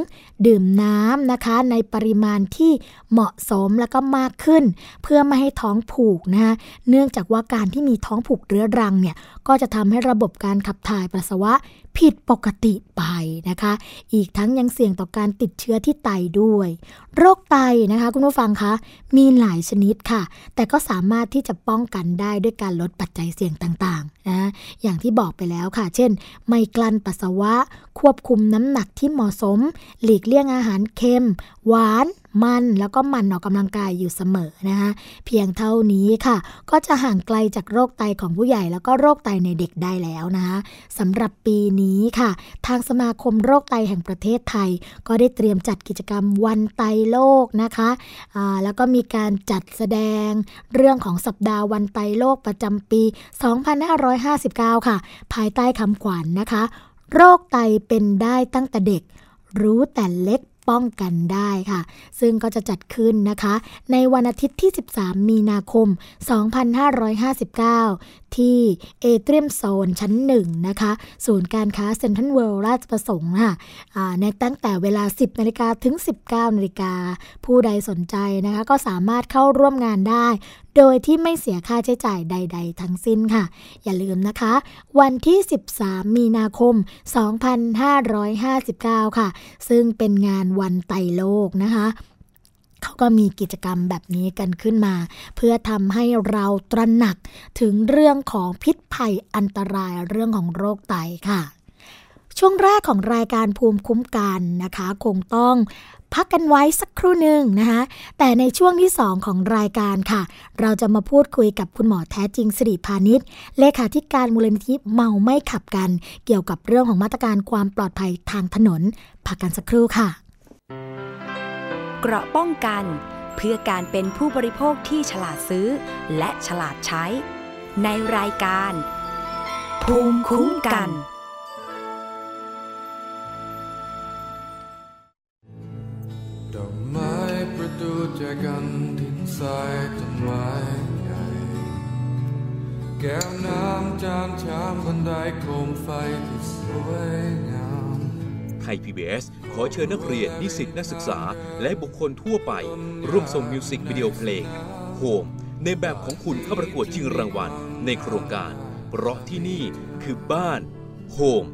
ดื่มน้ำนะคะ ในปริมาณที่เหมาะสมแล้วก็มากขึ้น เพื่อไม่ให้ท้องผูกนะคะเนื่องจากว่าการที่มีท้องผูกเรื้อรังเนี่ยก็จะทำให้ระบบการขับถ่ายปัสสาวะผิดปกติไปนะคะ อีกทั้งยังเสี่ยงต่อการติดเชื้อที่ไตด้วย โรคไตนะคะ คุณผู้ฟังคะมีหลายชนิดค่ะ แต่ก็สามารถที่จะป้องกันได้ด้วยการลดปัจจัยเสี่ยงต่างๆนะอย่างที่บอกไปแล้วค่ะ เช่น ไม่กลั้นปัสสาวะ ควบคุมน้ำหนักที่เหมาะสม หลีกเลี่ยงอาหารเค็มหวานมันแล้วก็มันออกกำลังกายอยู่เสมอนะคะเพียงเท่านี้ค่ะ ก็จะห่างไกลจากโรคไตของผู้ใหญ่แล้วก็โรคไตในเด็กได้แล้วนะคะสำหรับปีนี้ค่ะ ทางสมาคมโรคไตแห่งประเทศไทย ก็ได้เตรียมจัดกิจกรรมวันไตโลกนะคะะแล้วก็มีการจัดแสดงเรื่องของสัปดาห์วันไตโลกประจำปี 2559 ค่ะ ภายใต้คำขวัญนนะคะ โรคไตเป็นได้ตั้งแต่เด็ก รู้แต่เล็ก ป้องกันได้ค่ะ ซึ่งก็จะจัดขึ้นนะคะ ในวันอาทิตย์ที่ 13 มีนาคม 2559 ที่เอเทรียมโซนชั้นหนึ่งนะคะ ศูนย์การค้าเซ็นทรัลเวิลด์ราชประสงค์ค่ะในตั้งแต่เวลา 10นาฬิกาถึง 19นาฬิกาผู้ใดสนใจนะคะ ก็สามารถเข้าร่วมงานได้ โดยที่ไม่เสียค่าใช้จ่ายใด ๆ ทั้งสิ้นค่ะ อย่าลืมนะคะ วันที่ 13 มีนาคม 2559 ค่ะ ซึ่งเป็นงานวันไตโลกนะคะ เขาก็มีกิจกรรมแบบนี้กันขึ้นมา เพื่อทำให้เราตระหนักถึงเรื่องของพิษภัยอันตรายเรื่องของโรคไตค่ะ ช่วงแรกของรายการภูมิคุ้มกันนะคะ คงต้องพักกันไว้สักครู่หนึ่งนะคะ แต่ในช่วงที่ 2 ของรายการค่ะ เราจะมาพูดคุยกับคุณหมอแท้จริงสิริพานิชเลขาธิการมูลนิธิเมาไม่ขับกัน เกี่ยวกับเรื่องของมาตรการความปลอดภัยทางถนนพักกันสักครู่ค่ะ เกราะป้องกัน เพื่อการเป็นผู้บริโภคที่ฉลาดซื้อ และฉลาดใช้ ในรายการ ภูมิคุ้มกันดอกไม้ประตูแจกันทิ้งสายต้นไม้ใหญ่ แก้วน้ำจานชามบันไดโคมไฟที่สวยงาม ไทย PBS ขอเชิญนักเรียน นิสิตนักศึกษา และบุคคลทั่วไป ร่วมส่งมิวสิกวิดีโอเพลงโฮมในแบบของคุณเข้าประกวดชิงรางวัล ในโครงการ เพราะที่นี่คือบ้านโฮม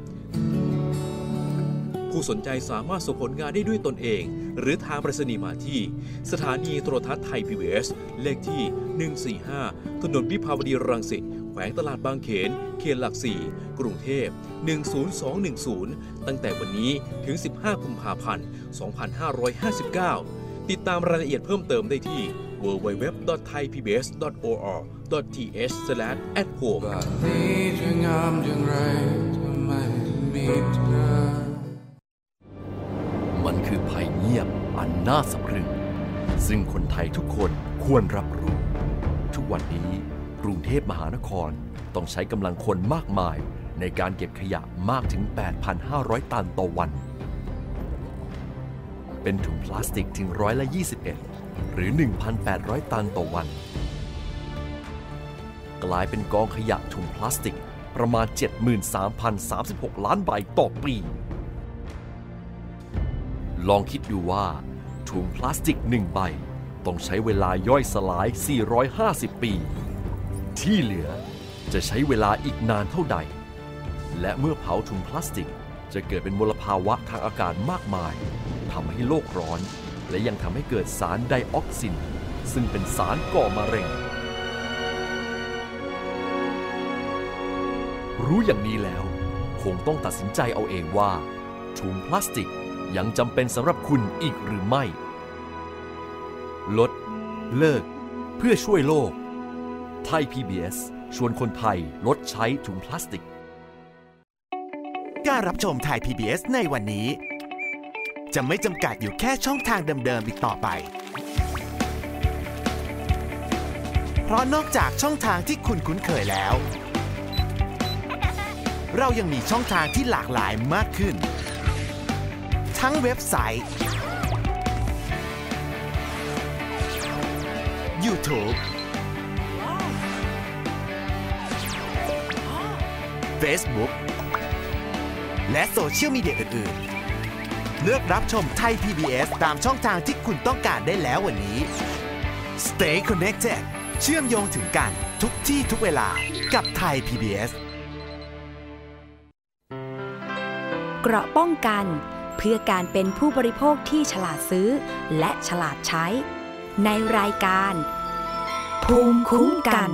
ผู้สนใจสามารถส่งผลงานได้ด้วยตนเอง หรือทางประษณีมาที่ สถานีโทรทัศน์ไทย PBS เลขที่ 145 ถนนวิภาวดีรังสิต วงตลาดบางเขน เขตหลักสี่กรุงเทพ 10210 ตั้งแต่วันนี้ถึง 15กุมภาพันธ์ 2559 ติดตามรายละเอียดเพิ่มเติมได้ที่ www.thaipbs.or.th/at home มันคือภัยเงียบอันน่าสะพรึง ซึ่งคนไทยทุกคนควรรับรู้ ทุกวันนี้ กรุงเทพมหานครต้องใช้กำลังคนมากมายในการเก็บขยะมากถึง 8,500 ตันต่อวัน เป็นถุงพลาสติกถึงร้อยละ21 หรือ 1,800 ตันต่อวัน กลายเป็นกองขยะถุงพลาสติกประมาณ 73,036 ล้านใบต่อปี ลองคิดดูว่า ถุงพลาสติกหนึ่งใบ ต้องใช้เวลาย่อยสลาย 450 ปี ที่เหลือจะใช้เวลาอีกนานเท่าใด และเมื่อเผาถุงพลาสติก จะเกิดเป็นมลภาวะทางอากาศมากมายทำให้โลกร้อน และยังทำให้เกิดสารไดออกซิน ซึ่งเป็นสารก่อมะเร็ง รู้อย่างนี้แล้ว คงต้องตัดสินใจเอาเองว่าถุงพลาสติกยังจำเป็นสำหรับคุณอีกหรือไม่ ลด เลิก เพื่อช่วยโลก ไทย PBS ชวนคนไทยลดใช้ถุงพลาสติก การรับชมไทย PBS ในวันนี้ จะไม่จำกัดอยู่แค่ช่องทางเดิมๆอีกต่อไป เพราะนอกจากช่องทางที่คุณคุ้นเคยแล้ว เรายังมีช่องทางที่หลากหลายมากขึ้น ทั้งเว็บไซต์ YouTube Facebook และโซเชียลมีเดียอื่น ๆ เลือกรับชมไทย PBS ตามช่องทางที่คุณต้องการได้แล้ววันนี้ Stay connected เชื่อมโยงถึงกันทุกที่ทุกเวลากับไทย PBS เกราะป้องกัน เพื่อการเป็นผู้บริโภคที่ฉลาดซื้อ และฉลาดใช้ ในรายการ ภูมิคุ้มกัน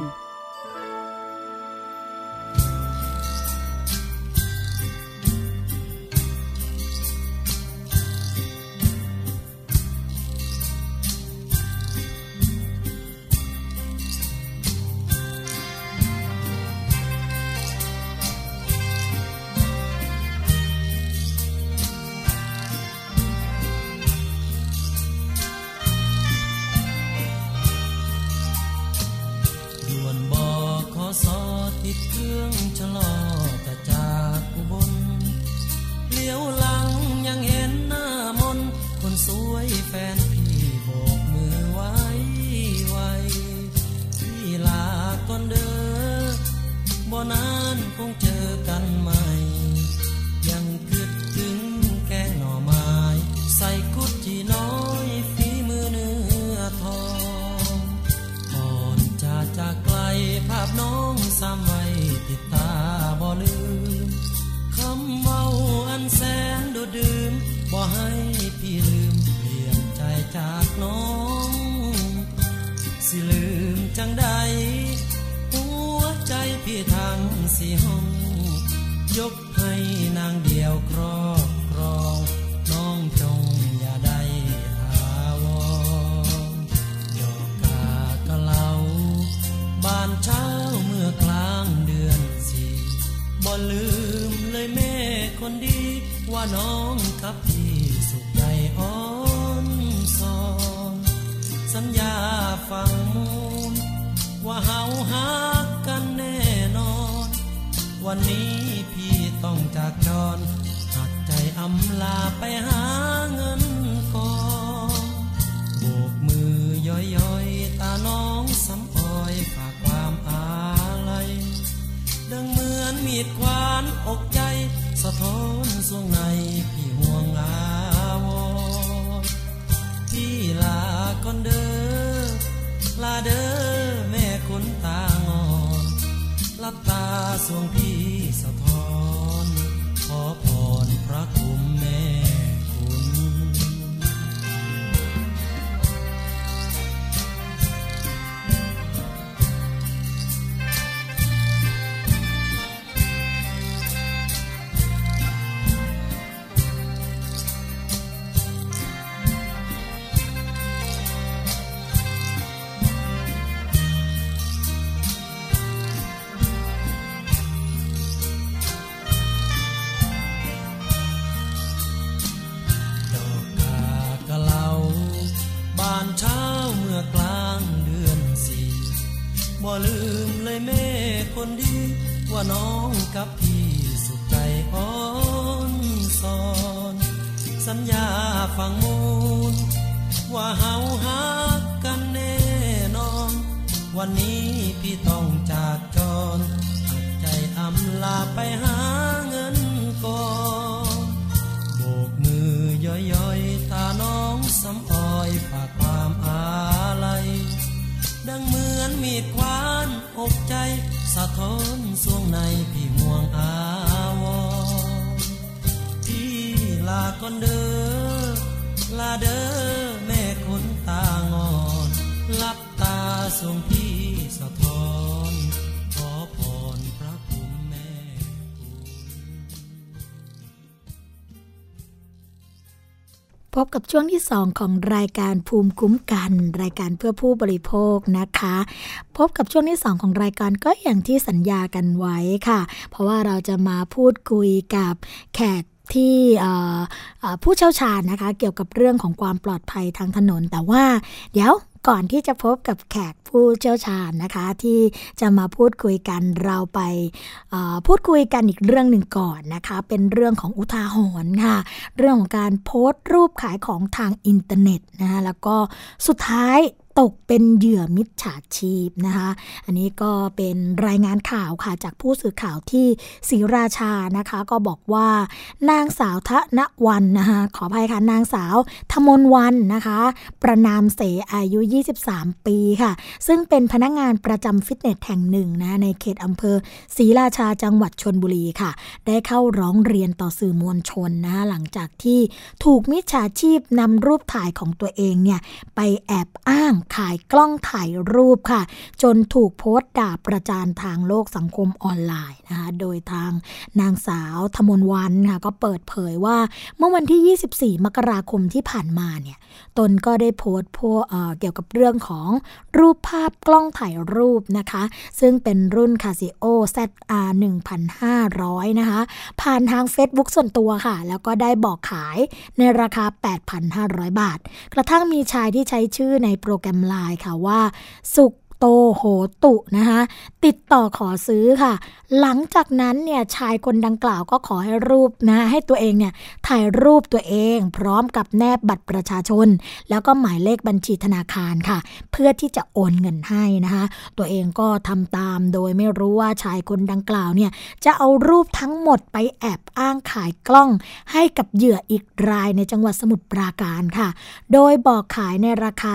น้อยฝีมือเนื้อทองอดใจจากไกลภาพน้องสามไว้ติดตาบ่ลืมคำเว้าอันแสนดดดื่มบ่ให้พี่ลืมเปลี่ยนใจจากน้อง สิลืมจังใดหัวใจพี่ทั้งสี่ห้อง ยกให้นางเดียวครอบ ลืมเลยแม่คนดี ว่าน้องกับพี่สุขใจอ่อนสอนสัญญาฟังมูล ว่าเฮาหักกันแน่นอน วันนี้พี่ต้องจากจรหักใจอำลาไปหาเงินกอนโบกมือย่อยๆ ตาน้องสำออยฝากความอาลัย ดังเหมือนมีดควานอกใจ สะท้อนสวงในพี่ห่วงอาวรพี่ลาก่อนเด้อลาเด้อแม่คนตางอนลับตาสวงพี่สะท้อน ขอพรพระคุณแม่ กับช่วงที่ 2 ของรายการภูมิคุ้มกัน รายการเพื่อผู้บริโภคนะคะ พบกับช่วงที่ 2 ของรายการก็อย่างที่สัญญากันไว้ค่ะ เพราะว่าเราจะมาพูดคุยกับแขกที่ผู้เชี่ยวชาญนะคะ เกี่ยวกับเรื่องของความปลอดภัยทางถนน แต่ว่าเดี๋ยว ก่อนที่จะพบกับแขกผู้เชี่ยวชาญนะคะ ที่จะมาพูดคุยกันเราไปพูดคุยกันอีกเรื่องหนึ่งก่อนนะคะ เป็นเรื่องของอุทาหรณ์ค่ะ เรื่องของการโพสต์รูปขายของทางอินเทอร์เน็ตนะคะแล้วก็สุดท้าย ตกเป็นเหยื่อมิจฉาชีพนะคะ อันนี้ก็เป็นรายงานข่าวค่ะจากผู้สื่อข่าวที่ศรีราชานะคะ ก็บอกว่านางสาวทะนวันนะคะขออภัยค่ะนางสาวธมนวันนะคะ ประนามเสอายุ 23 ปีค่ะ ซึ่งเป็นพนักงานประจำฟิตเนสแห่งหนึ่งนะในเขตอำเภอศรีราชาจังหวัดชนบุรีค่ะ ได้เข้าร้องเรียนต่อสื่อมวลชนนะหลังจากที่ถูกมิจฉาชีพนำรูปถ่ายของตัวเองเนี่ยไปแอบอ้างขายกล้องถ่ายรูปค่ะ จนถูกโพสต์ด่าประจานทางโลกสังคมออนไลน์นะคะโดยทางนางสาวธมนวันค่ะก็เปิดเผยว่าเมื่อวันที่ 24 มกราคมที่ผ่านมาเนี่ยตนก็ได้โพสต์พวเเกี่ยวกับเรื่องของรูปภาพกล้องถ่ายรูปนะคะ ซึ่งเป็นรุ่น Casio ZR 1500 นะคะ ผ่านทาง Facebook ส่วนตัวค่ะ แล้วก็ได้บอกขายในราคา 8,500 บาท กระทั่งมีชายที่ใช้ชื่อในโปรแกรมำลายค่ะว่า สุข ตโหตุนะคะติดต่อขอซื้อค่ะ หลังจากนั้นเนี่ยชายคนดังกล่าวก็ขอให้รูปนะให้ตัวเองเนี่ยถ่ายรูปตัวเองพร้อมกับแนบบัตรประชาชน แล้วก็หมายเลขบัญชีธนาคารค่ะ เพื่อที่จะโอนเงินให้นะคะตัวเองก็ทำตามโดยไม่รู้ว่าชายคนดังกล่าวเนี่ยจะเอารูปทั้งหมดไปแอบอ้างขายกล้อง ให้กับเหยื่ออีกรายในจังหวัดสมุทรปราการค่ะ โดยบอกขายในราคา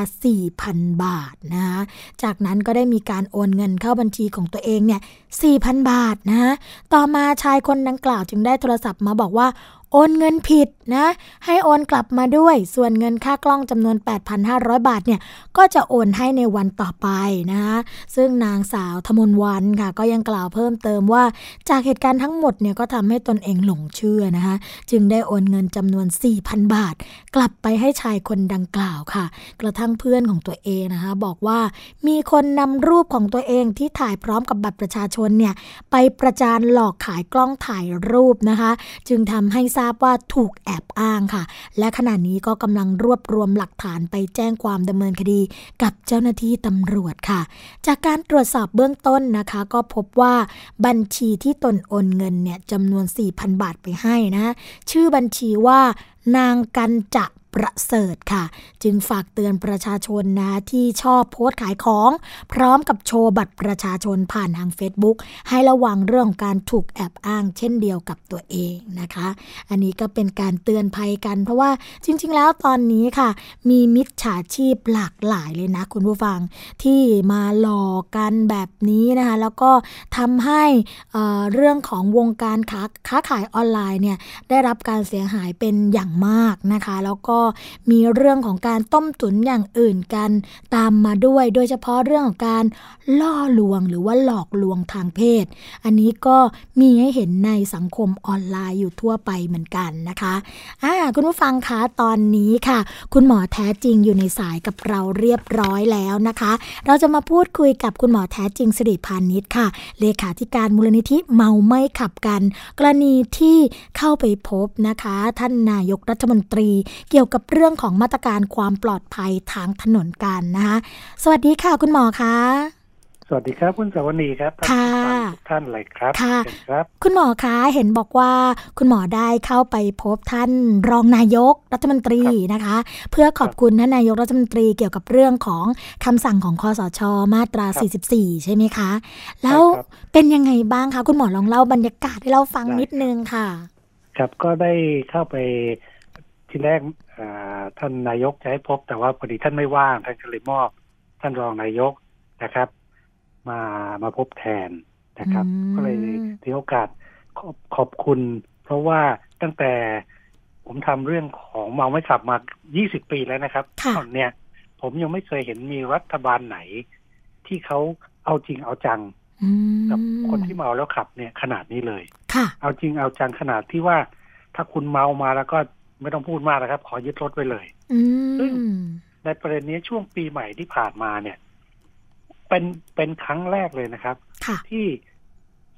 4,000 บาทนะคะจากนั้นนั้นก็ได้มีการโอนเงินเข้าบัญชีของตัวเองเนี่ย4,000 บาทนะ ต่อมาชายคนดังกล่าวจึงได้โทรศัพท์มาบอกว่า โอนเงินผิดนะ ให้โอนกลับมาด้วย ส่วนเงินค่ากล้องจำนวน 8,500 บาทเนี่ยก็จะโอนให้ในวันต่อไปนะคะซึ่งนางสาวธมนวันค่ะ ก็ยังกล่าวเพิ่มเติมว่า จากเหตุการณ์ทั้งหมดเนี่ยก็ทำให้ตนเองหลงเชื่อนะคะจึงได้โอนเงินจำนวน 4,000 บาท กลับไปให้ชายคนดังกล่าวค่ะ กระทั่งเพื่อนของตัวเองนะคะบอกว่ามีคนนำรูปของตัวเองที่ถ่ายพร้อมกับบัตรประชาชนเนี่ยไปประจานหลอกขายกล้องถ่ายรูปนะคะ จึงทำให้ทราบว่าถูกแอบอ้างค่ะ และขณะนี้ก็กำลังรวบรวมหลักฐานไปแจ้งความดำเนินคดีกับเจ้าหน้าที่ตำรวจค่ะ จากการตรวจสอบเบื้องต้นนะคะ ก็พบว่าบัญชีที่ตนโอนเงินเนี่ยจำนวน 4,000 บาทไปให้นะ ชื่อบัญชีว่านางกันจะ ประเสริฐค่ะ จึงฝากเตือนประชาชนนะที่ชอบโพสต์ขายของ พร้อมกับโชว์บัตรประชาชนผ่านทาง Facebook ให้ระวังเรื่องของการถูกแอบอ้างเช่นเดียวกับตัวเองนะคะ อันนี้ก็เป็นการเตือนภัยกัน เพราะว่าจริง ๆ แล้วตอนนี้ค่ะ มีมิจฉาชีพหลากหลายเลยนะ คุณผู้ฟังที่มาหลอกกันแบบนี้นะคะ แล้วก็ทำให้เเรื่องของวงการค้าค้าขายออนไลน์เนี่ยได้รับการเสียหายเป็นอย่างมากนะคะ แล้วก็มีเรื่องของการต้มตุ๋นอย่างอื่นกันตามมาด้วย โดยเฉพาะเรื่องของการล่อลวงหรือว่าหลอกลวงทางเพศ อันนี้ก็มีให้เห็นในสังคมออนไลน์อยู่ทั่วไปเหมือนกันนะคะอ่าคุณผู้ฟังคะตอนนี้ค่ะ คุณหมอแท้จริงอยู่ในสายกับเราเรียบร้อยแล้วนะคะ เราจะมาพูดคุยกับคุณหมอแท้จริงสิริพานิชค่ะ เลขาธิการมูลนิธิเมาไม่ขับกัน กรณีที่เข้าไปพบนะคะ ท่านนายกรัฐมนตรีเกี่ยวกับเรื่องของมาตรการความปลอดภัยทางถนนกันนะคะสวัสดีค่ะคุณหมอคะสวัสดีครับ คุณสวนีครับค่ะทุกท่านเลยครับค่ะครับ คุณหมอคะเห็นบอกว่าคุณหมอได้เข้าไปพบท่านรองนายกรัฐมนตรีนะคะ เพื่อขอบคุณท่านนายกรัฐมนตรีเกี่ยวกับเรื่องของคำสั่งของคอสช มาตรา 44 ใช่ไหมคะ แล้วเป็นยังไงบ้างคะ คุณหมอลองเล่าบรรยากาศให้เราฟังนิดนึงค่ะ ครับก็ได้เข้าไปทีแรก ท่านนายกจะให้พบแต่ว่าพอดีท่านไม่ว่างท่านก็เลยมอบ ท่านรองนายกนะครับ มามาพบแทนนะครับ ก็เลยถือโอกาสขอบขอบคุณ เพราะว่าตั้งแต่ผมทำเรื่องของเมาไม่ขับมา 20 ปีแล้วนะครับตอนเนี้ยผมยังไม่เคยเห็นมีรัฐบาลไหน ที่เขาเอาจริงเอาจังกับคนที่เมาแล้วขับเนี่ยขนาดนี้เลยเอาจริงเอาจังขนาดที่ว่า ถ้าคุณเมามาแล้วก็ ไม่ต้องพูดมากนะครับ ขอยึดรถไว้เลยซึ่งในประเด็นนี้ช่วงปีใหม่ที่ผ่านมาเนี่ย เป็นเป็นครั้งแรกเลยนะครับ ที่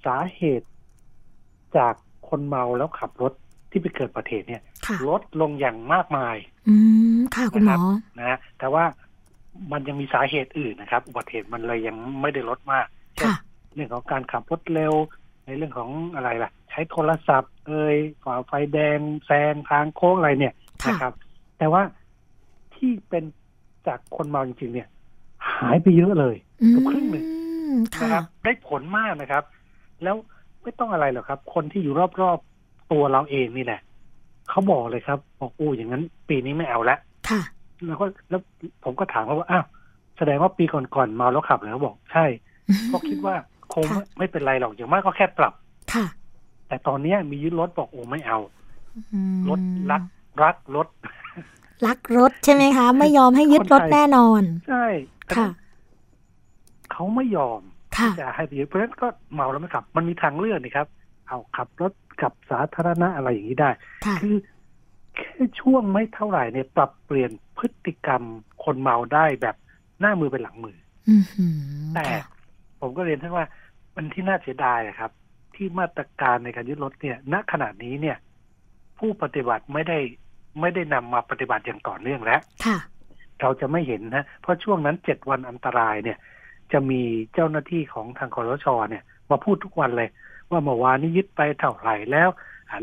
สาเหตุจากคนเมาแล้วขับรถที่ไปเกิดประเทศเนี่ยลดลงอย่างมากมาย อืมค่ะคุณหมอนะแต่ว่ามันยังมีสาเหตุอื่นนะครับอุบัติเหตุมันเลยยังไม่ได้ลดมากเช่นเรื่องของการขับรถเร็ว ในเรื่องของอะไรล่ะ ใช้โทรศัพท์ เอ่ยฝ่าไฟแดงแซงทางโค้งอะไรเนี่ยนะครับ แต่ว่าที่เป็นจากคนเมาจริงๆเนี่ย หายไปเยอะเลยเกือบครึ่งหนึ่งนะครับ ได้ผลมากนะครับ แล้วไม่ต้องอะไรหรอกครับ คนที่อยู่รอบๆตัวเราเองนี่แหละเขาบอกเลยครับบอกอู้อย่างนั้น ปีนี้ไม่เอาละค่ะแล้วก็แล้วผมก็ถามเขาว่าอ้าวแสดงว่าปีก่อนๆเมาแล้วขับแล้วบอกใช่เพราะคิดว่า คงไม่เป็นไรหรอกอย่างมากก็แค่ปรับค่ะ แต่ตอนนี้มียึดรถบอกโอ้ไม่เอารถรักรักรถรักรถใช่ไหมคะ ไม่ยอมให้ยึดรถแน่นอน ใช่ค่ะเขาไม่ยอมที่จะให้ไปยึดเพราะฉะนั้นก็เมาแล้วไม่ขับ มันมีทางเลือกนี่ครับ เอาขับรถขับสาธารณะอะไรอย่างนี้ได้ คือแค่ช่วงไม่เท่าไหร่เนี่ยปรับเปลี่ยนพฤติกรรมคนเมาได้แบบหน้ามือเป็นหลังมือแต่ผมก็เรียนท่านว่า มันที่น่าเสียดายครับ ที่มาตรการในการยึดรถเนี่ย ณขณะนี้เนี่ย ผู้ปฏิบัติไม่ได้ไม่ได้นำมาปฏิบัติอย่างต่อเนื่องแล้วเราจะไม่เห็นนะเพราะช่วงนั้นเจ็ดวันอันตรายเนี่ย จะมีเจ้าหน้าที่ของทางคอรชเนี่ย มาพูดทุกวันเลย ว่าเมื่อวานนี้ยึดไปเท่าไหร่แล้ว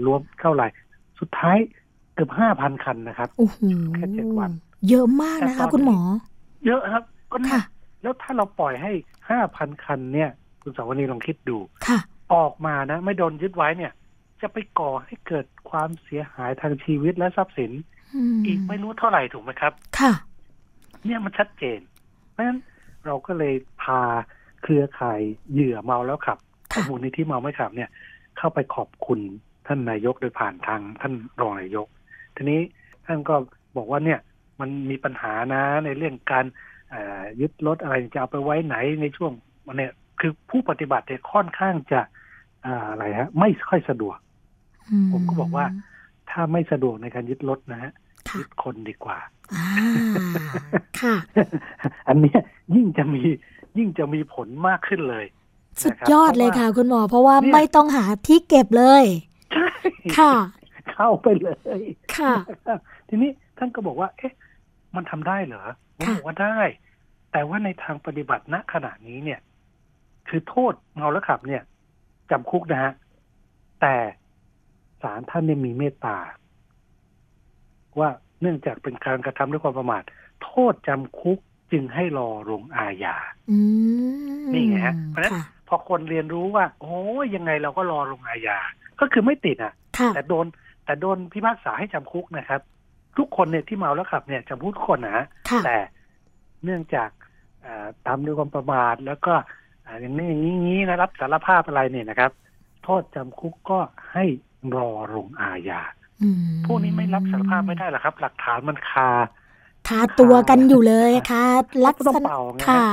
รวมเท่าไหร่ สุดท้ายเกือบห้าพันคันนะครับแค่เจ็ดวัน เยอะมากนะคะ คุณหมอ เยอะครับ ก็ค่ะแล้วถ้าเราปล่อยให้ห้าพันคันเนี่ย คุณสาวนีลองคิดดูค่ะออกมานะไม่โดนยึดไว้เนี่ย จะไปก่อให้เกิดความเสียหายทางชีวิตและทรัพย์สิน อีกไม่รู้เท่าไหร่ถูกไหมครับ ค่ะ เนี่ยมันชัดเจน เพราะฉะนั้นเราก็เลยพาเครือข่ายเหยื่อเมาแล้วขับขค่ะมูลนิธิเมาไม่ขับเนี่ย เข้าไปขอบคุณท่านนายกโดยผ่านทางท่านรองนายก ทีนี้ท่านก็บอกว่าเนี่ยมันมีปัญหานะในเรื่องการเอ่อยึดรถอะไรจะเอาไปไว้ไหนในช่วงวันเนี่ย คือผู้ปฏิบัติเนี่ยค่อนข้างจะอ่าอะไรฮะ ไม่ค่อยสะดวกอืผมก็บอกว่า ถ้าไม่สะดวกในการยึดรถนะฮะค่ะยึดคนดีกว่าอ่าค่ะ อันเนี้ยยิ่งจะมียิ่งจะมีผลมากขึ้นเลย สุดยอดเลยค่ะ คุณหมอ เพราะว่าเนี่ยไม่ต้องหาที่เก็บเลยใช่ค่ะ เข้าไปเลย ค่ะ ทีนี้ท่านก็บอกว่า เอ๊ะ มันทำได้เหรอผมค่ะบอกว่าได้ แต่ว่าในทางปฏิบัติณขณะนี้เนี่ย คือโทษเมาแล้วขับเนี่ยจำคุกนะฮะแต่ศาลท่านเนี่ยมีเมตตา ว่าเนื่องจากเป็นการกระทำด้วยความประมาท โทษจำคุกจึงให้รอลงอาญาอืมนี่ไงฮะเพราะฉะนั้นค่ะพอคนเรียนรู้ว่า โอ้ยยังไงเราก็รอลงอาญาก็คือไม่ติดอะค่ะ แต่โดน แต่โดนพิพากษาให้จำคุกนะครับ ทุกคนเนี่ยที่เมาแล้วขับเนี่ยจำคุกทุกคนนะฮะค่ะแต่เนื่องจากเอ่อตามด้วยความประมาทแล้วก็ อ่าอย่างนี้อย่างนี้อย่างนี้นะรับสารภาพอะไรเนี่ยนะครับ โทษจำคุกก็ให้รอลงอาญาอืมพวกนี้ไม่รับสารภาพไม่ได้หรอกครับ หลักฐานมันคาคาตัวกันอยู่เลยค่ะลักก็ต้อษงณะเป่าไงฮะค่ะ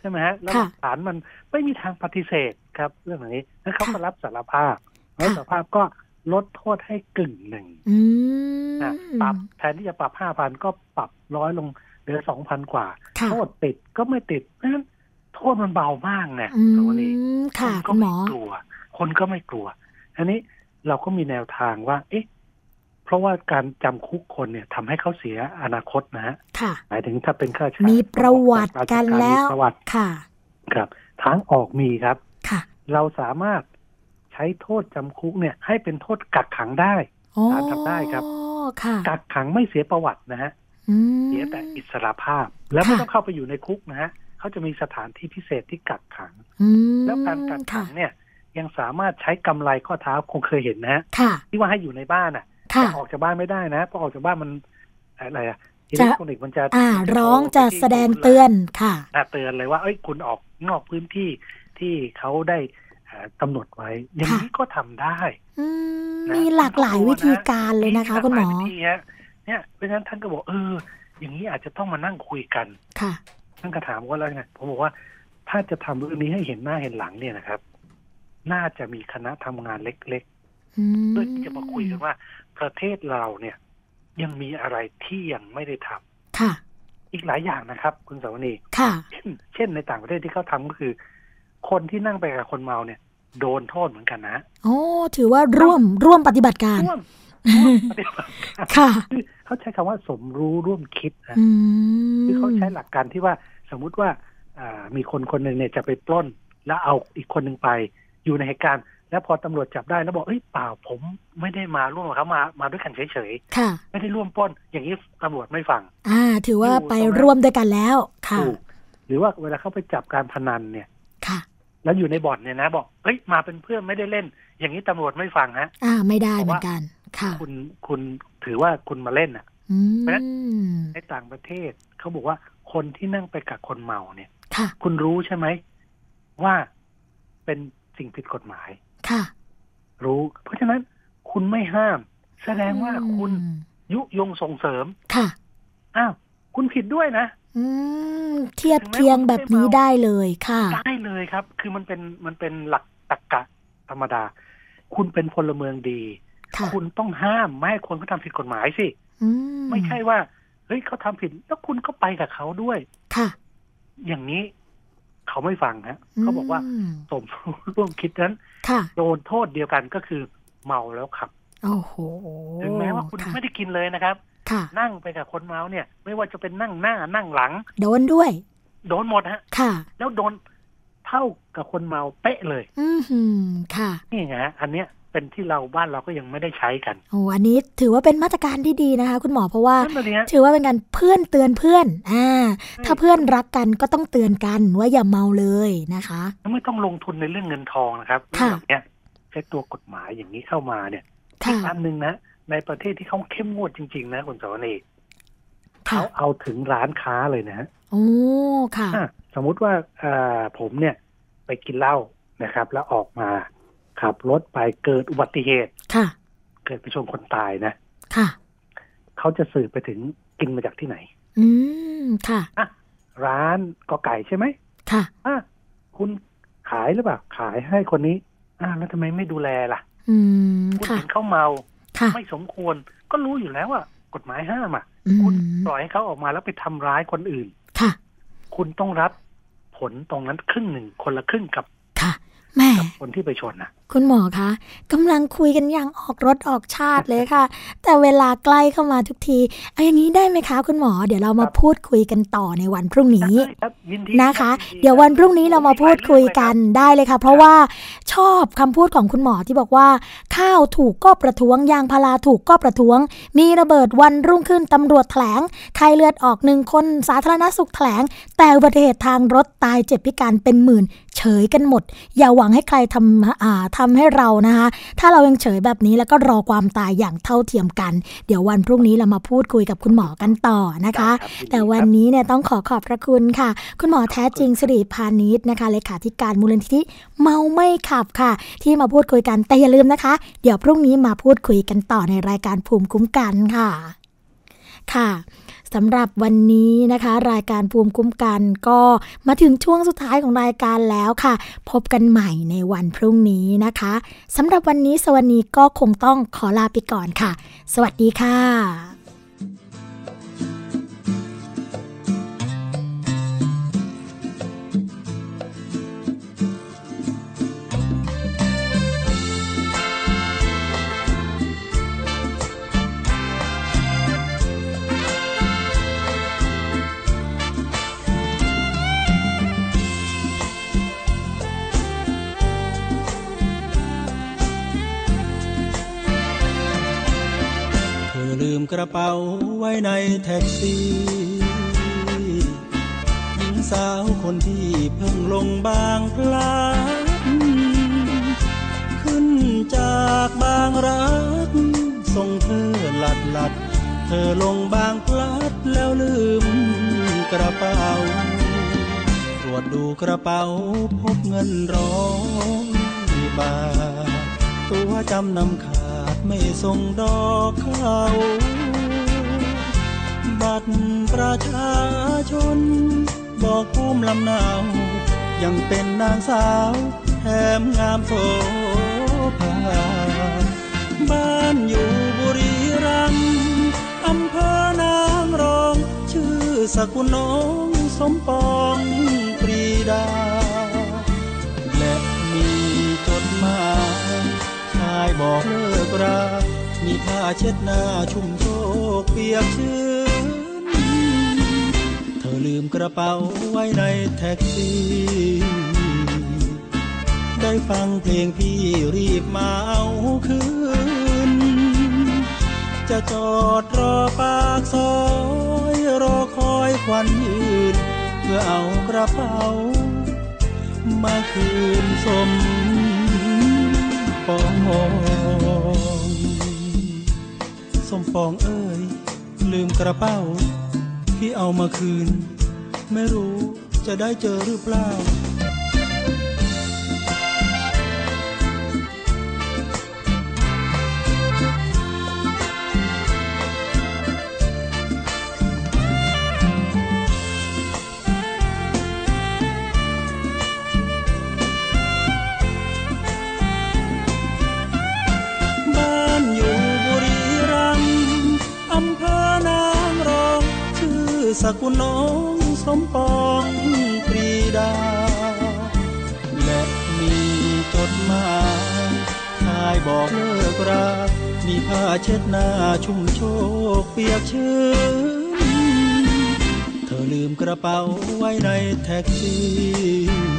ใช่ไหมฮะแล้วหค่ะลักฐานมันไม่มีทางปฏิเสธครับ เรื่องอย่างนี้แล้วเขาก็ค่ะรับสารภาพรับสารภาพก็ลดโทษให้กึ่งหนึ่งอืมนะปรับแทนที่จะปรับห้าพันก็ปรับร้อยลงเหลือสองพันกว่าค่ะโทษติดก็ไม่ติดเพราะฉะนั้น โทษมันเบามากเนี่ยอืสวัสดีมค่ะนก็คุณหมไม่อกลัว คนก็ไม่กลัว อันนี้เราก็มีแนวทางว่า เอ๊ะ เพราะว่าการจำคุกคนเนี่ยทำให้เขาเสียอนาคตนะฮะค่ะหมายถึงถ้าเป็นข้าราชการมีประวัติกันราชารแล้วมีประวัติค่ะ ครับทางออกมีครับ ค่ะ เราสามารถใช้โทษจำคุกเนี่ย ให้เป็นโทษกักขังได้อ๋อศาลทำได้ครับค่ะกักขังไม่เสียประวัตินะฮะอืมเสียแต่อิสรภาพ แล้วไม่ค่ะต้องเข้าไปอยู่ในคุกนะฮะ เขาจะมีสถานที่พิเศษที่กักขังอืมแล้วการกักขัค่ะงเนี่ย ยังสามารถใช้กำไรข้อเท้าคงเคยเห็นนะฮะค่ะที่ว่าให้อยู่ในบ้านอะค่ะแต่ออกจากบ้านไม่ได้นะเพราะออกจากบ้านมันอะไรอะอิจะเล็กทรอนิกส์มันจะอ่ามันร้องโทจะไปที่แสดงศูย์เตือนค่ะอ่าเตือนเลยว่าเอ้ยคุณออกนอกพื้นที่ที่เขาได้เอ่อกำหนดไว้ อย่างนี้ก็ทำได้อืมนะมีหลากหลายวิธีการเลยนะคะ คุณหมอลากลายวิธีฮะเนี่ยเพราะฉะนั้นท่านก็บอกเออ อย่างนี้อาจจะต้องมานั่งคุยกันค่ะ ท่านก็ถามว่าแล้วไงผมบอกว่าถ้าจะทำเรื่องนี้ให้เห็นหน้าเห็นหลังเนี่ยนะครับ น่าจะมีคณะทำงานเล็กอืๆมเพื่อที่จะมาคุยกันว่า ประเทศเราเนี่ย ยังมีอะไรที่ยังไม่ได้ทำค่ะ อีกหลายอย่างนะครับ คุณสาวนีค่ะ เช่นเช่นในต่างประเทศที่เขาทำก็คือ คนที่นั่งไปกับคนเมาเนี่ย โดนโทษเหมือนกันนะ โอ้ ถือว่าร่วมร่วมปฏิบัติการร่วม ร่วมปฏิบัติการค่ะคือเขาใช้คำว่าสมรู้ร่วมคิดนะอืมคือเขาใช้หลักการที่ว่าสมมุติว่าอ่ามีคนคนหนึ่งเนี่ยจะไปปล้น แล้วเอาอีกคนหนึ่งไป อยู่ในเหตุการณ์ แล้วพอตำรวจจับได้แล้วบอกเอ้ยเปล่าผมไม่ได้มาร่วมกับเขามามาด้วยกันเฉยค่ะๆไม่ได้ร่วมปล้น อย่างนี้ตำรวจไม่ฟัง อ่า ถือว่าอยู่ไปตรงนั้นร่วมด้วยกันแล้วค่ะถูกหรือว่าเวลาเขาไปจับการพนันเนี่ยค่ะแล้วอยู่ในบ่อนเนี่ยนะ บอกเอ้ยมาเป็นเพื่อนไม่ได้เล่น อย่างนี้ตำรวจไม่ฟังฮะอ่าไม่ได้เพเหราะมืว่าอนกัน ค่ะคุณคุณถือว่าคุณมาเล่นอะอืเพราะฉะนั้นมในต่างประเทศเขาบอกว่าคนที่นั่งไปกับคนเมาเนี่ยค่ะคุณรู้ใช่ไหมว่าเป็นสิ่งผิดกฎหมาย ค่ะ รู้ เพราะฉะนั้นคุณไม่ห้าม แสดงว่าคุณอืมยุยงส่งเสริม ค่ะอ้าวคุณผิดด้วยนะอืมเทียบเคียงแบบนี้ได้เลยค่ะ ได้เลยครับ คือมันเป็นมันเป็นหลักตรรกะธรรมดา คุณเป็นพลเมืองดี ค่ะคุณต้องห้ามไม่ให้คนเขาทำผิดกฎหมายสิอืมไม่ใช่ว่าเฮ้ยเขาทำผิดแล้วคุณก็ไปกับเขาด้วยค่ะ อย่างนี้เขาไม่ฟังฮะเขาบอกว่ามสมรู้ร่วมคิดนั้นค่ะโดนโทษเดียวกันก็คือ เมาแล้วขับโอ้โหถึงแม้ว่าคุณะไม่ได้กินเลยนะครับค่ะนั่งไปกับคนเมาเนี่ย ไม่ว่าจะเป็นนั่งหน้านั่งหลัง โดนด้วย โดนหมดฮะ ค่ะ แล้วโดนเท่ากับคนเมาเป๊ะเลย อือหือค่ะ นี่ไงฮะอันเนี้ย เป็นที่เราบ้านเราก็ยังไม่ได้ใช้กันโอ้อันนี้ถือว่าเป็นมาตรการที่ดีนะคะ คุณหมอเพราะว่านั่นเลยฮะถือว่าเป็นการเพื่อนเตือนเพื่อนอ่าถ้าเพื่อนรักกันก็ต้องเตือนกันว่าอย่าเมาเลยนะคะไม่ต้องลงทุนในเรื่องเงินทองนะครับเรื่ค่ะองแบบเนี้ยใช้ตัวกฎหมายอย่างนี้เข้ามาเนี่ยอีค่ะกอันหนึ่งนะ ในประเทศที่เขาเข้มงวดจริง ๆ นะคุณสวนีค่ะเขาเอาถึงร้านค้าเลยนะฮะโอ้ค่ะอะ สมมุติว่าเอ่อผมเนี่ยไปกินเหล้านะครับ แล้วออกมา ขับรถไปเกิดอุบัติเหตุค่ะ เกิดไปชนคนตายนะค่ะเขาจะสืบไปถึงกินมาจากที่ไหน อืมค่ะร้านก็ไก่ใช่ไหมค่ะอะคุณขายหรือเปล่าขายให้คนนี้อ่าแล้วทำไมไม่ดูแลล่ะ อืมคุณค่ะเห็นเขาเมาค่ะไม่สมควรก็รู้อยู่แล้วว่ากฎหมายห้ามอะอืคุณมปล่อยให้เขาออกมาแล้วไปทำร้ายคนอื่น ค่ะ คุณต้องรับผลตรงนั้นครึ่งหนึ่งคนละครึ่งกับ ค่ะ แม่กับคนที่ไปชนนะ คุณหมอคะกำลังคุยกันอย่างออกรถออกชาติเลยค่ะ แต่เวลาใกล้เข้ามาทุกทีเอาอย่างนี้ได้ไหมคะ คุณหมอ เดี๋ยวเรามาพูดคุยกันต่อในวันพรุ่งนี้ครับยินดีนะคะรับเดี๋ยววันพรุ่งนี้เรามาพูดคุยกันได้เลยค่ะ เพราะว่าชอบคำพูดของคุณหมอที่บอกว่า ข้าวถูกก็ประท้วงยางพาราถูกก็ประท้วง มีระเบิดวันรุ่งขึ้นตำรวจแถลงใครเลือดออกหนึ่งคนสาธารณสุขแถลงแต่อุบัติเหตุทางรถตายเจ็บพิการเป็นหมื่น เฉยกันหมด อย่าหวังให้ใครทำอ่าทำให้เรานะคะ ถ้าเรายังเฉยแบบนี้แล้วก็รอความตายอย่างเท่าเทียมกัน เดี๋ยววันพรุ่งนี้เรามาพูดคุยกับคุณหมอกันต่อนะคะครับยิดีแต่วันครับนี้เนี่ยต้องขอขอบพระคุณค่ะ คุณหมอแท้จริงสิริพานิชนะคะเลขาธิการมูลนิธิเมาไม่ขับค่ะ ที่มาพูดคุยกันแต่อย่าลืมนะคะ เดี๋ยวพรุ่งนี้มาพูดคุยกันต่อในรายการภูมิคุ้มกันค่ะ ค่ะ สำหรับวันนี้นะคะ รายการภูมิคุ้มกันก็มาถึงช่วงสุดท้ายของรายการแล้วค่ะ พบกันใหม่ในวันพรุ่งนี้นะคะสำหรับวันนี้สวัสดีก็คงต้องขอลาไปก่อนค่ะ สวัสดีค่ะ กระเป๋าไว้ในแท็กซี่ หญิงสาวคนที่เพิ่งลงบางพลัดขึ้นจากบางรักส่งเธอหลัดหลัด เธอลงบางพลัดแล้วลืมกระเป๋า ตรวจดูกระเป๋าพบเงินร้อยบาท ตัวจำนำขา ไม่ส่งดอกเขา บัตรประชาชน บอกภูมิลำเนายังเป็นนางสาวแถมงามโสภาบ้านอยู่บุรีรัมย์อำเภอนางรอง ชื่อสกุลน้องสมปองปรีดา และมีจดหมายายบอกเลิกรามีผ้าเช็ดหน้าชุ่มโชกเปียกชื้น เธอลืมกระเป๋าไว้ในแท็กซี่ ได้ฟังเพลงพี่รีบมาเอาคืน จะจอดรอปากซอยรอคอยควันยืน เพื่อเอากระเป๋า มาคืนสม ปองสมปองเอ้ย ลืมกระเป๋า พี่เอามาคืน ไม่รู้จะได้เจอหรือเปล่า กุลน้องสมปองปรีดา และมีจดหมายชายบอกเลิกรามีผ้าเช็ดหน้าชุ่มโชกเปียกชื้น เธอลืมกระเป๋าไว้ในแท็กซี่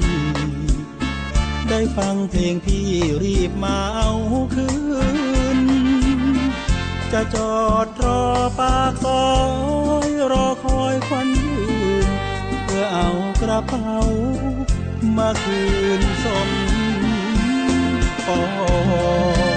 ได้ฟังเพลงพี่รีบมาเอาคืน จะจอดรอปากซอยรอคอยควันยืน เพื่อเอากระเป๋ามาคืนสมปอง